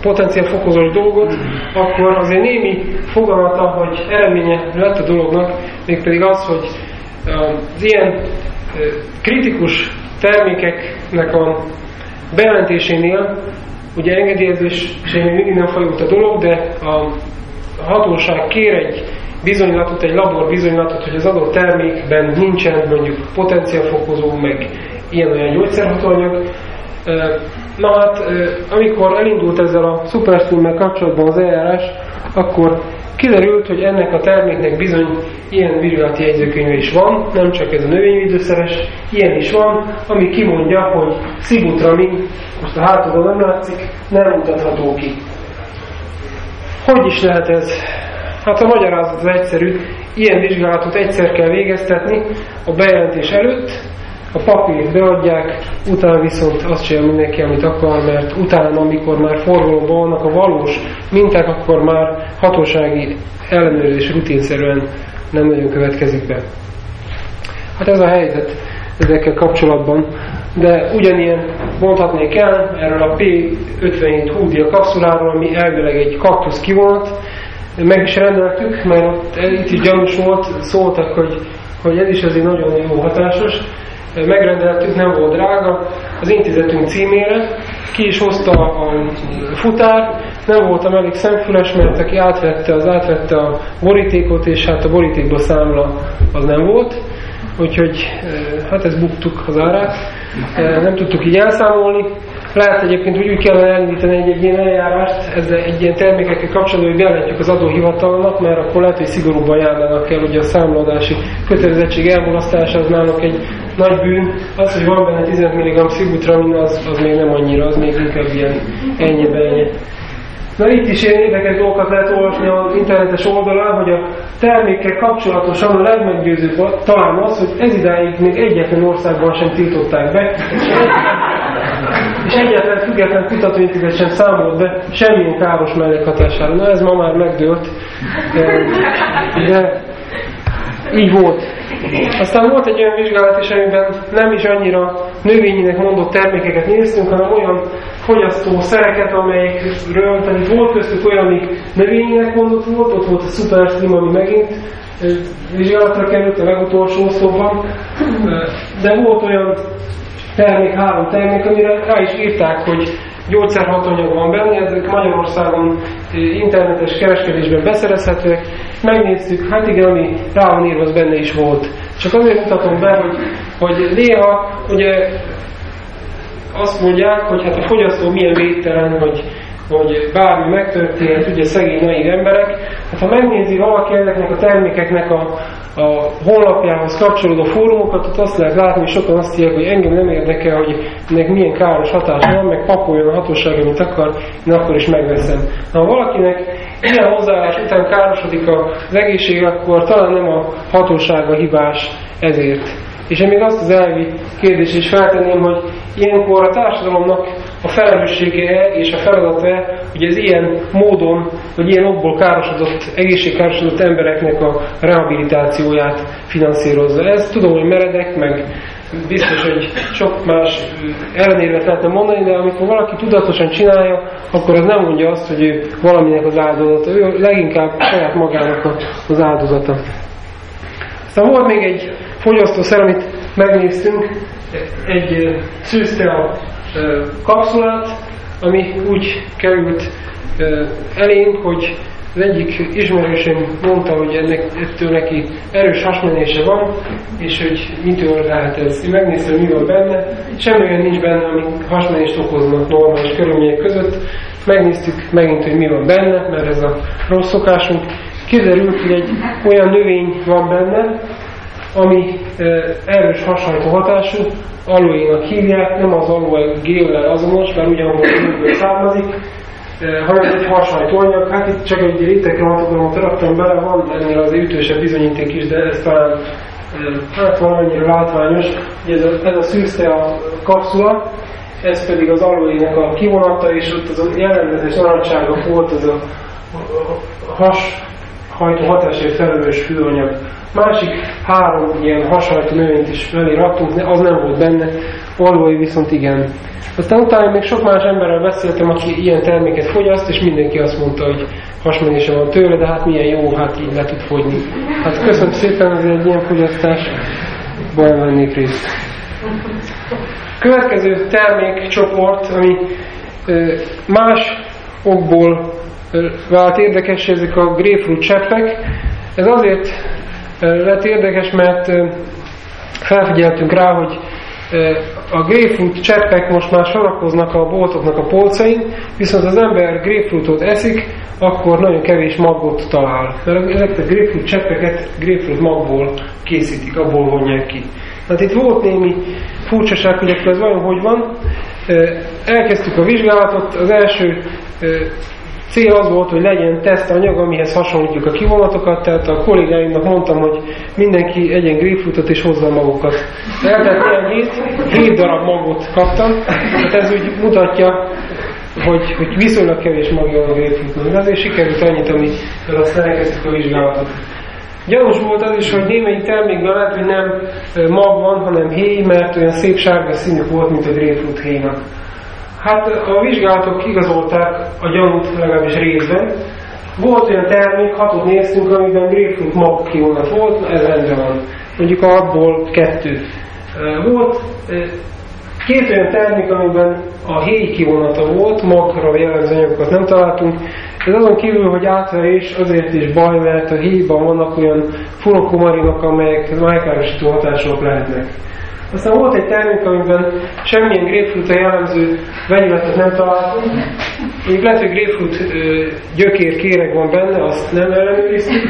potenciál fokozós dolgot, akkor azért némi fogalmata, hogy eredménye lett a dolognak, mégpedig az, hogy az ilyen kritikus termékeknek a bejelentésénél, ugye engedélyezés még mindig nem folyult a dolog, de a hatóság kér egy bizonylatot, egy labor bizonylatot, hogy az adott termékben nincsen mondjuk potenciálfokozó, meg ilyen-olyan gyógyszerhatóanyag. Na hát, amikor elindult ezzel a Superstream-mel kapcsolatban az eljárás, akkor Kiderült, hogy ennek a terméknek bizony ilyen vizsgálati jegyzőkönyve is van, nem csak ez a növényvédőszeres, ilyen is van, ami kimondja, hogy szibutramin, most a hátulról nem látszik, nem mutatható ki. Hogy is lehet ez? Hát a magyarázat az egyszerű, ilyen vizsgálatot egyszer kell végeztetni a bejelentés előtt, a papírt beadják, utána viszont azt csinál mindenki, amit akar, mert utána, amikor már forgalomban vannak a valós minták, akkor már hatósági ellenőrzés rutinszerűen nem nagyon következik be. Hát ez a helyzet ezekkel kapcsolatban, de ugyanilyen mondhatnék el erről a P57 húdia kapszuláról, ami elvileg egy kaktusz kivonat, meg is rendeltük, mert ott, itt is gyanús volt, szóltak, hogy, hogy ez is azért nagyon jó hatásos, megrendeltük, nem volt drága, az intézetünk címére, ki is hozta a futár, nem voltam elég szemfüles, mert aki átvette, az átvette a borítékot, és hát a borítékban számla az nem volt, úgyhogy hát ezt buktuk az árát, nem tudtuk így elszámolni. Lehet egyébként, hogy úgy kellene elindítani egy, egy ilyen eljárást, ezzel egy ilyen termékekkel kapcsolatban, hogy bejelentjük az adóhivatalnak, mert akkor lehet, hogy szigorúbban járnának el, hogy a számladási kötelezettség elmulasztása az náluk egy nagy bűn. Az, hogy van benne 15 mg szibutramin, az, az még nem annyira, az még inkább ilyen ennyi ennyi. Na itt is ilyen érdekes dolgokat lehet olvasni az internetes oldalán, hogy a termékkel kapcsolatosan a legmeggyőzőbb talán az, hogy ez idáig még egyetlen országban sem tiltották be, és egyetlen független kutatóintézet sem számolt be semmilyen káros mellékhatására. Na ez ma már megdőlt, de így volt. Aztán volt egy olyan vizsgálat is, amiben nem is annyira növényinek mondott termékeket néztünk, hanem olyan fogyasztószereket, amelyekről, tehát volt köztük olyan, amik növényinek mondott volt, ott volt a Superstream, ami megint vizsgálatra került a legutolsó szóban, de volt olyan termék, három termék, amire rá is írták, hogy gyógyszerhatanyag van benne, ezek Magyarországon internetes kereskedésben beszerezhetőek. Megnéztük, hát igen, ami rá van írva, az benne is volt. Csak azért mutatom be, hogy, hogy néha ugye azt mondják, hogy hát a fogyasztó milyen védtelen, hogy hogy bármi megtörtént, ugye szegény naív emberek. Hát ha megnézi valaki ezeknek a termékeknek a, a honlapjához kapcsolódó fórumokat, ott azt lehet látni, hogy sokan azt írják, hogy engem nem érdekel, hogy ennek milyen káros hatása van, meg pakoljon a hatóság, amit akar, én akkor is megveszem. Na, ha valakinek ilyen hozzáállás után károsodik az egészség, akkor talán nem a hatósága hibás ezért. És én még azt az elvi kérdést is feltenném, hogy ilyenkor a társadalomnak a felelőssége és a feladata, hogy ez ilyen módon, vagy ilyen okból károsodott, egészségkárosodott embereknek a rehabilitációját finanszírozza. Ez tudom, hogy meredek, meg biztos, hogy sok más ellenérvet lehetne mondani, de amikor valaki tudatosan csinálja, akkor az nem mondja azt, hogy ő valaminek az áldozata. Ő leginkább saját magának az áldozata. Aztán volt még egy fogyasztószer, amit megnéztünk, egy szűzte kapszulát, ami úgy került elénk, hogy az egyik ismerősöm mondta, hogy ennek, ettől neki erős hasmenése van, és hogy mitől lehet ez. Én megnéztem, mi van benne. Semmi olyan nincs benne, ami hasmenést okozna normális körülmények között. Megnéztük megint, hogy mi van benne, mert ez a rossz szokásunk. Kiderült, hogy egy olyan növény van benne, ami erős hasonló hatású, aloénak hívják, nem az aloe géllel azonos, mert ugyanabban a származik, hanem egy hasonló anyag. Hát itt csak egy ritek kromatogramot raktam bele, van ennél az ütősebb bizonyíték is, de ez talán hát annyira látványos, hogy ez a, ez a szűzte a kapszula, ez pedig az aloének a kivonata, és ott az a jellemzetes narancsárga volt, az a has hajtó hatásért felelős fűanyag. Másik három ilyen hasonló növényt is mellé raktunk, az nem volt benne, olvói viszont igen. Aztán utána még sok más emberrel beszéltem, aki ilyen terméket fogyaszt, és mindenki azt mondta, hogy hasmenése van tőle, de hát milyen jó, hát így le tud fogyni. Hát köszönöm szépen, az egy ilyen fogyasztás, bajban vennék részt. Következő termékcsoport, ami más okból vált érdekes, ezek a grapefruit cseppek. Ez azért lett érdekes, mert felfigyeltünk rá, hogy a grapefruit cseppek most már sorakoznak a boltoknak a polcain, viszont az ember grapefruitot eszik, akkor nagyon kevés magot talál. Mert ezeket a grapefruit cseppeket grapefruit magból készítik, abból vonják ki. Hát itt volt némi furcsaság, hogy ez vajon hogy van. Elkezdtük a vizsgálatot, az első cél az volt, hogy legyen tesztanyag, amihez hasonlítjuk a kivonatokat, tehát a kollégáimnak mondtam, hogy mindenki egyen grapefruitot és hozza magukat. Eltelt ilyen hét, hét darab magot kaptam, tehát ez úgy mutatja, hogy, hogy viszonylag kevés magja van a grapefruitnak. De azért sikerült annyit, amivel aztán elkezdtük a vizsgálatot. Gyanús volt az is, hogy némelyik termékben lehet, hogy nem mag van, hanem héj, mert olyan szép sárga színű volt, mint a grapefruit héjnak. Hát a vizsgálatok igazolták a gyanút legalábbis részben. Volt olyan termék, hatot néztünk, amiben grapefruit mag kivonat volt, ez rendben van. Mondjuk abból kettő. Volt két olyan termék, amiben a héj kivonata volt, magra jellemző anyagokat nem találtunk. Ez azon kívül, hogy átverés, azért is baj, mert a héjban vannak olyan furokomarinok, amelyek májkárosító hatások lehetnek. Aztán volt egy termék, amiben semmilyen grapefruit jellemző vegyületet nem találtunk. Még lehet, hogy grapefruit gyökér kéreg van benne, azt nem ellenőriztük,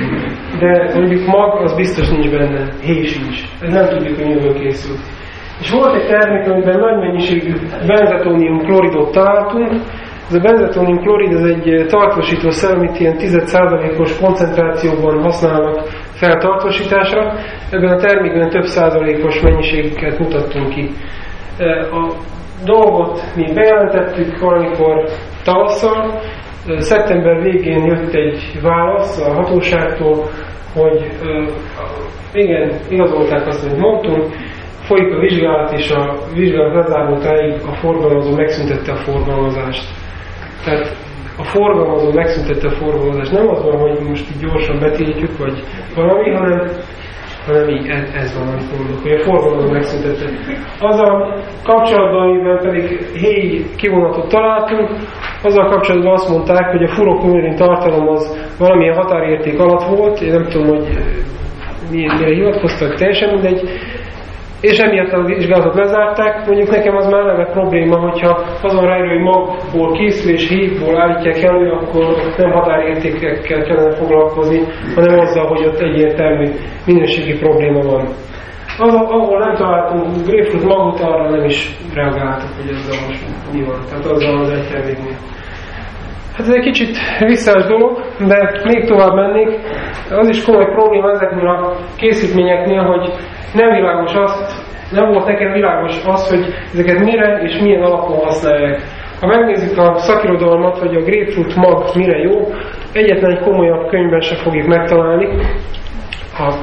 de mondjuk mag, az biztos nincs benne, héj sincs. Ez nem tudjuk, hogy miből készült. És volt egy termék, amiben nagy mennyiségű benzetónium kloridot találtunk, ez a benzetonium klorid ez egy tartósítószer, amit ilyen 10%-os koncentrációban használnak feltartósításra. Ebben a termékben több százalékos mennyiségeket mutattunk ki. A dolgot mi bejelentettük valamikor tavasszal, szeptember végén jött egy válasz a hatóságtól, hogy igen, igazolták azt, hogy mondtunk, folyik a vizsgálat, és a vizsgálat lezárultáig a forgalmazó megszüntette a forgalmazást. Tehát a forgalmazó megszüntette a forgalmazást. Nem az van, hogy most így gyorsan betiltjuk, vagy valami, hanem, hanem így ez, van, amit mondok, hogy a forgalmazó megszüntette. Az a kapcsolatban, amiben pedig héj kivonatot találtunk, azzal kapcsolatban azt mondták, hogy a furokumirin tartalom az valamilyen határérték alatt volt, én nem tudom, hogy mire hivatkoztak, teljesen mindegy, és emiatt a vizsgálatot lezárták. Mondjuk nekem az már eleve probléma, hogyha azon rájön, hogy magból készül és hívból állítják elő, akkor nem határértékekkel kellene foglalkozni, hanem azzal, hogy ott egyértelmű minőségi probléma van. Az, ahol nem találtunk grapefruit magot, arra nem is reagáltak, hogy ezzel most mi van. Tehát azzal az egy terméknél. Hát ez egy kicsit visszás dolog, de még tovább mennék. Az is komoly probléma ezeknél a készítményeknél, hogy nem világos azt, nem volt nekem világos az, hogy ezeket mire és milyen alapon használják. Ha megnézzük a szakirodalmat, hogy a grapefruit mag mire jó, egyetlen egy komolyabb könyvben se fogjuk megtalálni. A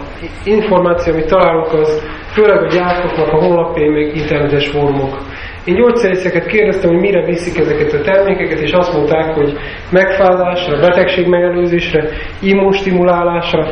információ, amit találunk, az főleg a gyártóknak a honlapjai, meg internetes fórumok. Én gyógyszerészeket kérdeztem, hogy mire viszik ezeket a termékeket, és azt mondták, hogy megfázásra, betegség megelőzésre, immunstimulálásra.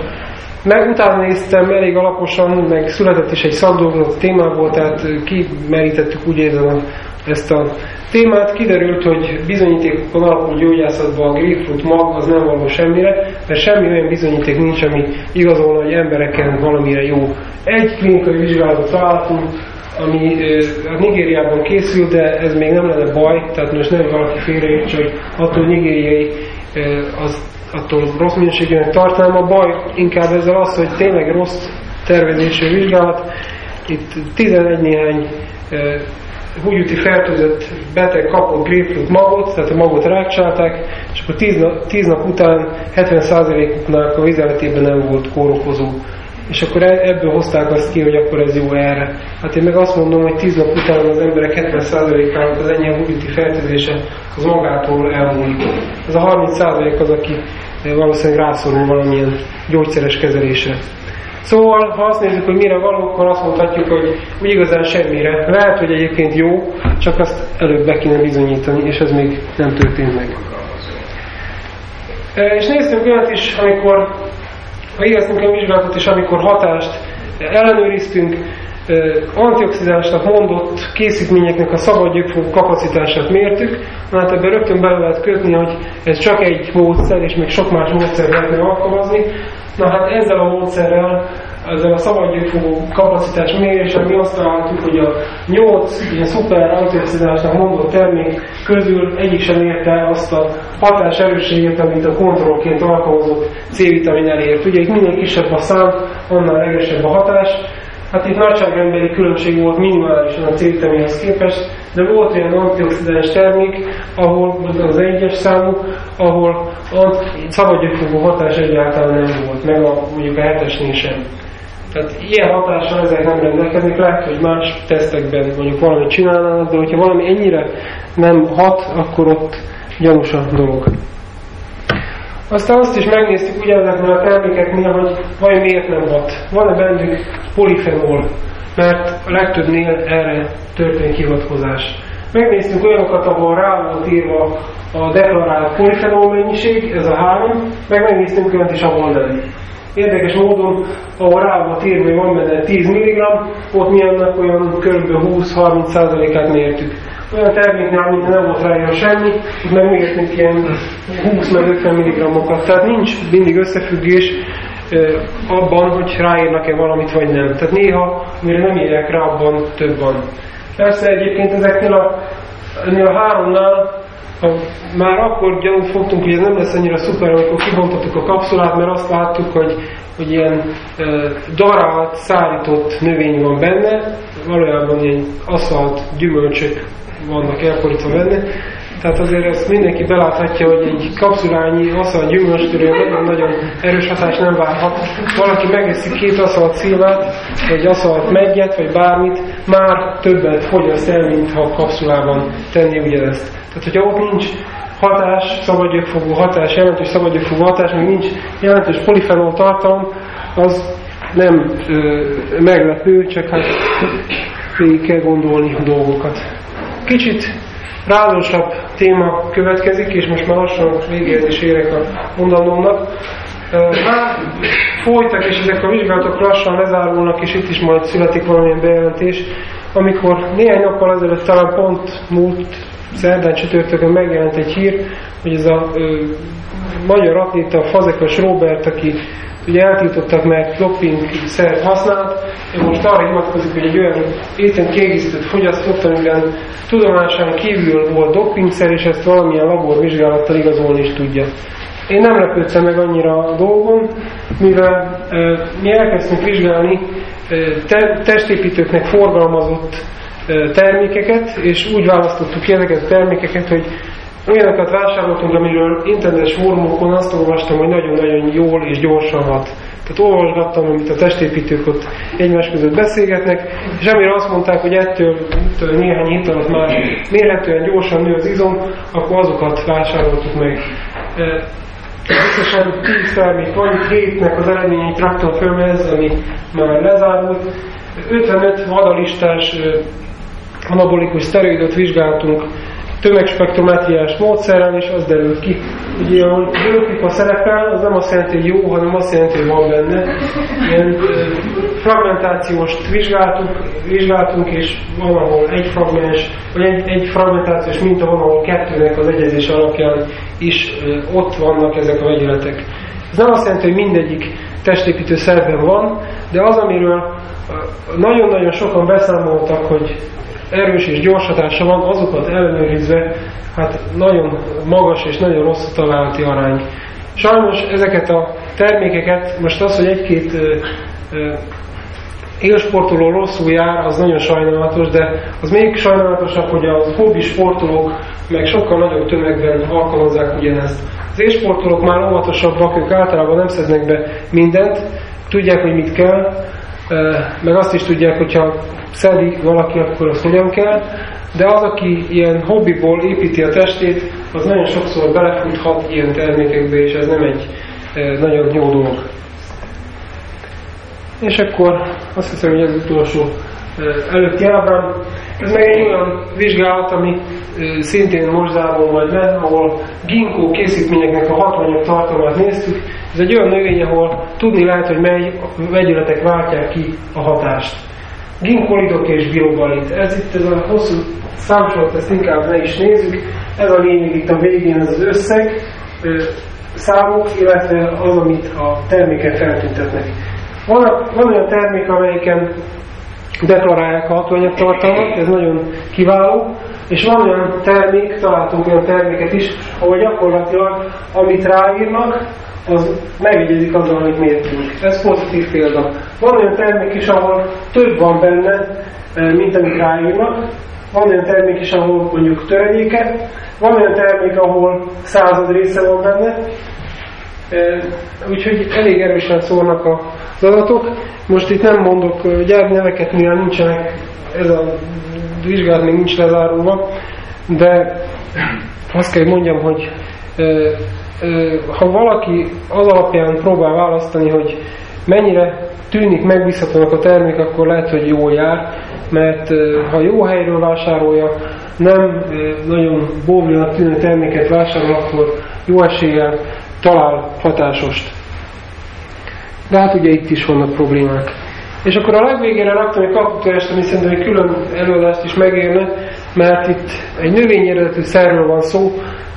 Meg utána néztem elég alaposan, meg született is egy szakdolgozat témából, tehát kimerítettük úgy érzem ezt a témát. Kiderült, hogy bizonyítékokon alapuló gyógyászatban a grapefruit mag az nem való semmire, mert semmi olyan bizonyíték nincs, ami igazolna, hogy embereken valamire jó. Egy klinikai vizsgálatot találtunk, ami a Nigériában készül, de ez még nem lenne baj, tehát most nem valaki félreért, hogy attól nigériai az attól rossz minőségűnek tartanám. A baj inkább ezzel az, hogy tényleg rossz tervezésű vizsgálat. Itt 11 néhány húgyúti fertőzött beteg kapott grapefruit magot, tehát a magot rákcsálták, és akkor 10 nap, 10 nap után 70%-uknak a vizeletében nem volt kórokozó és akkor e- ebből hozták azt ki, hogy akkor ez jó erre. Hát én meg azt mondom, hogy 10 nap után az emberek 70%-ának az ennyi húgyúti fertőzése az magától elmúlik. Ez a 30% az, aki valószínűleg rászorul valamilyen gyógyszeres kezelésre. Szóval, ha azt nézzük, hogy mire való, akkor azt mondhatjuk, hogy úgy igazán semmire. Lehet, hogy egyébként jó, csak azt előbb be kéne bizonyítani, és ez még nem történt meg. És nézzük olyat is, amikor végeztünk egy vizsgálatot, és amikor hatást ellenőriztünk, antioxidánsnak mondott készítményeknek a szabadgyökfogó kapacitását mértük, hát ebben rögtön bele lehet kötni, hogy ez csak egy módszer, és még sok más módszer lehetne alkalmazni. Na hát ezzel a módszerrel, ezzel a szabadgyökfogó kapacitás méréssel mi azt találtuk, hogy a 8 ilyen szuper antioxidánsnak mondott termék közül egyik sem érte azt a hatás erősséget, amit a kontrollként alkalmazott C-vitamin elért. Ugye itt minél kisebb a szám, annál erősebb a hatás, Hát itt nagyságrendbeli különbség volt minimálisan a C-vitaminhoz képest, de volt olyan antioxidáns termék, ahol az egyes számú, ahol a szabadgyökfogó hatás egyáltalán nem volt, meg a, mondjuk a hetesnél sem. Tehát ilyen hatással ezek nem rendelkeznek, lehet, hogy más tesztekben mondjuk valamit csinálnának, de hogyha valami ennyire nem hat, akkor ott gyanús a dolog. Aztán azt is megnéztük ugyanezeknél a termékeknél, hogy vajon miért nem hat. Van-e bennük polifenol, mert a legtöbbnél erre történik hivatkozás. Megnéztük olyanokat, ahol rá volt írva a deklarált polifenol mennyiség, ez a három, meg megnéztünk olyat is, ahol nem. Érdekes módon, ahol rá volt írva, hogy van benne 10 mg, ott mi annak olyan kb. 20-30%-át mértük olyan terméknél, amit nem volt rájön semmi, itt megmértünk ilyen 20 50 mg-okat. Tehát nincs mindig összefüggés abban, hogy ráírnak-e valamit, vagy nem. Tehát néha, mire nem írják rá, abban több van. Persze egyébként ezeknél a, a háromnál már akkor gyanút fogtunk, hogy ez nem lesz annyira szuper, amikor kibontottuk a kapszulát, mert azt láttuk, hogy, hogy ilyen e, darált, szállított növény van benne, valójában ilyen aszalt gyümölcsök vannak elporítva benne. Tehát azért ezt mindenki beláthatja, hogy egy kapszulányi aszalt gyümölcstől nagyon-nagyon erős hatás nem várhat. Valaki megeszik két aszalt szilvát, vagy aszalt meggyet, vagy bármit, már többet fogyaszt el, mint ha kapszulában tenni ugyanezt. Tehát, hogyha ott nincs hatás, szabadgyökfogó hatás, jelentős szabadgyökfogó hatás, még nincs jelentős polifenol tartalom, az nem ö, meglepő, csak hát végig kell gondolni a dolgokat. Kicsit rázosabb téma következik, és most már lassan végéhez is érek a mondanomnak. Már folytak, és ezek a vizsgálatok lassan lezárulnak, és itt is majd születik valamilyen bejelentés. Amikor néhány nappal ezelőtt talán pont múlt szerdán csütörtökön megjelent egy hír, hogy ez a ö, magyar atléta Fazekas Robert, aki ugye eltiltottak, mert doping szert használt, ő most arra hivatkozik, hogy egy olyan éten kiegészített fogyasztott, amiben tudomásán kívül volt dopingszer, és ezt valamilyen laborvizsgálattal igazolni is tudja. Én nem lepődtem meg annyira a dolgon, mivel e, mi elkezdtünk vizsgálni e, te, testépítőknek forgalmazott termékeket, és úgy választottuk ki ezeket a termékeket, hogy olyanokat vásároltunk, amiről internetes fórumokon azt olvastam, hogy nagyon-nagyon jól és gyorsan hat. Tehát olvasgattam, amit a testépítők ott egymás között beszélgetnek, és amire azt mondták, hogy ettől, ettől néhány hét alatt már mérhetően gyorsan nő az izom, akkor azokat vásároltuk meg. Összesen 10 termék van, hétnek az eredményeit raktam föl, ez, ami már lezárult. 55 vadalistás anabolikus szteroidot vizsgáltunk tömegspektrometriás módszerrel, és az derült ki. Ugye a a szerepel, az nem azt jelenti, hogy jó, hanem azt jelenti, hogy van benne. Ilyen fragmentációst vizsgáltuk, vizsgáltunk, és van, ahol egy fragmens, vagy egy, egy fragmentációs minta van, ahol kettőnek az egyezés alapján is ott vannak ezek a vegyületek. Ez nem azt jelenti, hogy mindegyik testépítő szerven van, de az, amiről nagyon-nagyon sokan beszámoltak, hogy erős és gyors hatása van, azokat ellenőrizve, hát nagyon magas és nagyon rossz a találati arány. Sajnos ezeket a termékeket, most az, hogy egy-két élsportoló rosszul jár, az nagyon sajnálatos, de az még sajnálatosabb, hogy a hobbi sportolók meg sokkal nagyobb tömegben alkalmazzák ugyanezt. Az élsportolók már óvatosabbak, ők általában nem szednek be mindent, tudják, hogy mit kell, meg azt is tudják, hogyha szedi valaki, akkor az hogyan kell, de az, aki ilyen hobbiból építi a testét, az nagyon sokszor belefuthat ilyen termékekbe, és ez nem egy nagyon jó dolog. És akkor azt hiszem, hogy ez utolsó előtti ábrám. Ez meg egy olyan vizsgálat, ami szintén zárul majd le, ahol ginkó készítményeknek a hatványok tartalmát néztük. Ez egy olyan növény, ahol tudni lehet, hogy mely vegyületek váltják ki a hatást. Ginkolidok és bilobalit. Ez itt ez a hosszú számsort, ezt inkább ne is nézzük. Ez a lényeg itt a végén, ez az összeg, számok, illetve az, amit a terméket feltüntetnek. Van, van olyan termék, amelyiken deklarálják a hatóanyagtartalmat, ez nagyon kiváló, és van olyan termék, találtunk olyan terméket is, ahol gyakorlatilag amit ráírnak, az megegyezik azzal, amit mértünk. Ez pozitív példa. Van olyan termék is, ahol több van benne, eh, mint amit ráírnak. Van olyan termék is, ahol mondjuk töredéke. Van olyan termék, ahol század része van benne. Eh, úgyhogy elég erősen szólnak az adatok. Most itt nem mondok eh, gyárneveket, mivel nincsenek, ez a vizsgálat még nincs lezárulva, de azt kell mondjam, hogy ha valaki az alapján próbál választani, hogy mennyire tűnik megbízhatónak a termék, akkor lehet, hogy jól jár, mert ha jó helyről vásárolja, nem nagyon bóvlinak tűnő terméket vásárol, akkor jó eséllyel talál hatásost. De hát ugye itt is vannak problémák. És akkor a legvégére raktam egy kaputást, ami szerintem egy külön előadást is megérne, mert itt egy növényeredetű szerről van szó,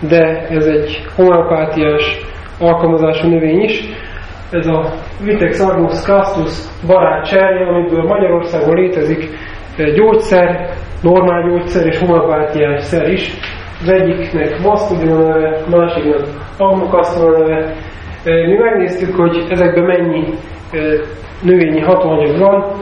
de ez egy homeopátiás alkalmazású növény is. Ez a Vitex argus castus barát cserje, amiből Magyarországon létezik gyógyszer, normál gyógyszer és homeopátiás szer is. Az egyiknek maszkudin a neve, másiknak agmokasztol a neve. Mi megnéztük, hogy ezekben mennyi növényi hatóanyag van,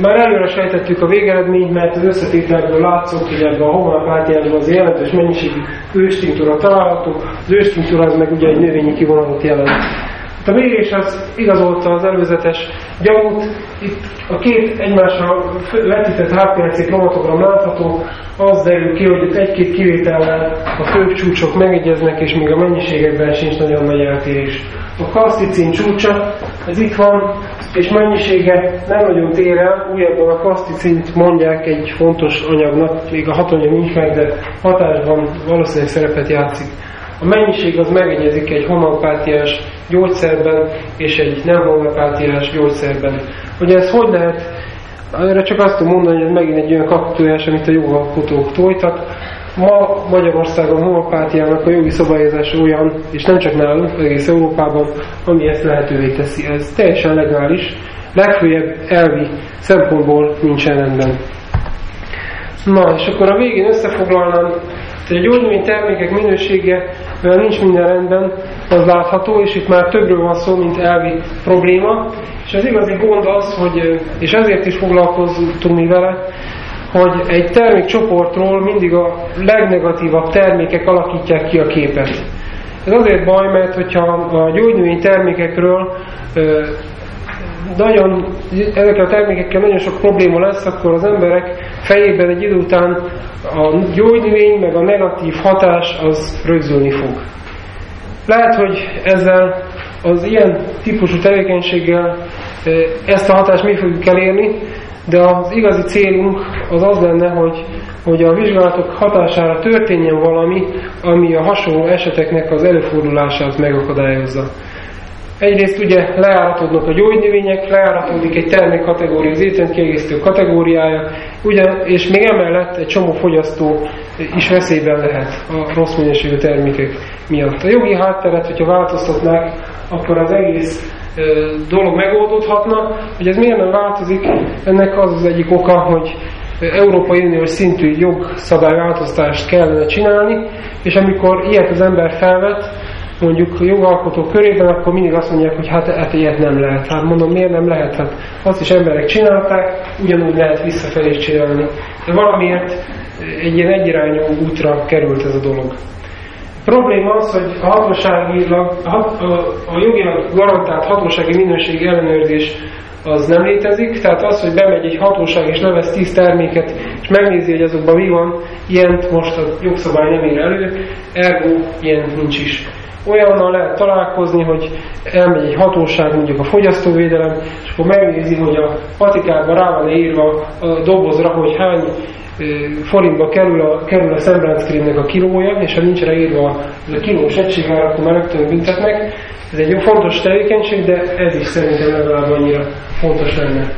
már előre sejtettük a végeredményt, mert az összetételekből látszott, hogy ebben a homeopátiában az jelentős mennyiségű őstintúra található. Az őstintúra az meg ugye egy növényi kivonatot jelent. Hát a mérés az igazolta az előzetes gyanút. Itt a két egymásra vetített HPLC kromatogram látható, az derül ki, hogy itt egy-két kivétellel a főbb csúcsok megegyeznek, és még a mennyiségekben sincs nagyon nagy eltérés. A kaszticin csúcsa, ez itt van, és mennyisége nem nagyon tér el, újabban a kaszticint mondják egy fontos anyagnak, még a hatanyag nincs meg, de hatásban valószínűleg szerepet játszik. A mennyiség az megegyezik egy homeopátiás gyógyszerben és egy nem homeopátiás gyógyszerben. Hogy ez hogy lehet, erre csak azt tudom mondani, hogy ez megint egy olyan kapitulás, amit a jogalkotók tojtak. Ma Magyarországon homopátiának a jogi szabályozás olyan, és nem csak nálunk, egész Európában, ami ezt lehetővé teszi. Ez teljesen legális, legfőjebb elvi szempontból nincsen rendben. Na, és akkor a végén összefoglalnám, hogy a gyógynövény termékek minősége, mivel nincs minden rendben, az látható, és itt már többről van szó, mint elvi probléma. És az igazi gond az, hogy, és ezért is foglalkoztunk mi vele, hogy egy termékcsoportról mindig a legnegatívabb termékek alakítják ki a képet. Ez azért baj, mert hogyha a gyógynövény termékekről nagyon, ezekkel a termékekkel nagyon sok probléma lesz, akkor az emberek fejében egy idő után a gyógynövény meg a negatív hatás az rögzülni fog. Lehet, hogy ezzel az ilyen típusú tevékenységgel ezt a hatást mi fogjuk elérni, de az igazi célunk az az lenne, hogy, hogy a vizsgálatok hatására történjen valami, ami a hasonló eseteknek az előfordulását megakadályozza. Egyrészt ugye leáratodnak a gyógynövények, leáratódik egy termékkategória, az étrendkiegészítő kategóriája, ugyan, és még emellett egy csomó fogyasztó is veszélyben lehet a rossz minőségű termékek miatt. A jogi hátteret, hogyha változtatnák, akkor az egész dolog megoldódhatna, hogy ez miért nem változik, ennek az az egyik oka, hogy Európai Uniós szintű jogszabályváltoztást kellene csinálni, és amikor ilyet az ember felvet, mondjuk a jogalkotó körében, akkor mindig azt mondják, hogy hát, hát ilyet nem lehet. Hát mondom, miért nem lehet? Hát azt is emberek csinálták, ugyanúgy lehet visszafelé csinálni. De valamiért egy ilyen egyirányú útra került ez a dolog. Probléma az, hogy a hatóságilag, a, a, jogilag garantált hatósági minőség ellenőrzés az nem létezik, tehát az, hogy bemegy egy hatóság és levesz 10 terméket, és megnézi, hogy azokban mi van, ilyent most a jogszabály nem ér elő, ergo ilyen nincs is. Olyannal lehet találkozni, hogy elmegy egy hatóság, mondjuk a fogyasztóvédelem, és akkor megnézi, hogy a patikában rá van írva a dobozra, hogy hány forintba kerül a, kerül a szemránckémnek a kilója, és ha nincs ráírva ez a kilós egységár, akkor már rögtön büntetnek. Ez egy jó fontos tevékenység, de ez is szerintem legalább annyira fontos lenne.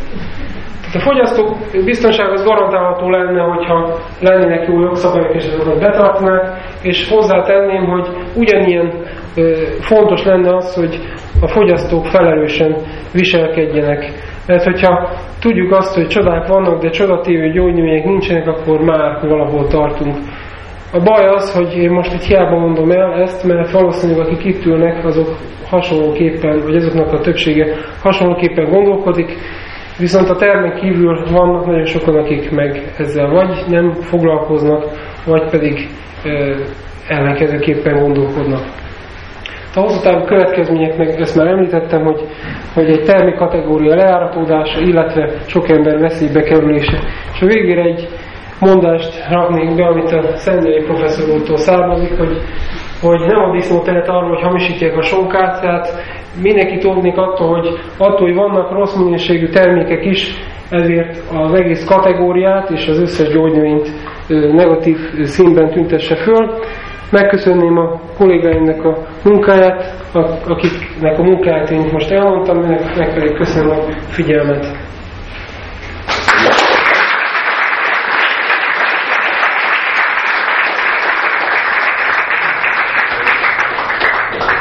Tehát a fogyasztók biztonság az garantálható lenne, hogyha lennének jó jogszabályok, és azokat betartnák, és hozzátenném, hogy ugyanilyen fontos lenne az, hogy a fogyasztók felelősen viselkedjenek. Mert hogyha tudjuk azt, hogy csodák vannak, de csodatévő gyógynövények nincsenek, akkor már valahol tartunk. A baj az, hogy én most itt hiába mondom el ezt, mert valószínűleg akik itt ülnek, azok hasonlóképpen, vagy azoknak a többsége hasonlóképpen gondolkodik, viszont a termen kívül vannak nagyon sokan, akik meg ezzel vagy nem foglalkoznak, vagy pedig ellenkezőképpen gondolkodnak. A hosszú távú következmények, meg ezt már említettem, hogy, hogy egy termékkategória leáratódása, illetve sok ember veszélybe kerülése. És a végére egy mondást raknék be, amit a Szendői professzor úrtól származik, hogy, hogy nem a disznó tehet arról, hogy hamisítják a sonkát, tehát mindenkit óvnék attól, hogy attól, hogy vannak rossz minőségű termékek is, ezért az egész kategóriát és az összes gyógynövényt negatív színben tüntesse föl. Megköszönném a kollégáimnak a munkáját, akiknek a munkáját én most elmondtam, meg pedig köszönöm a figyelmet.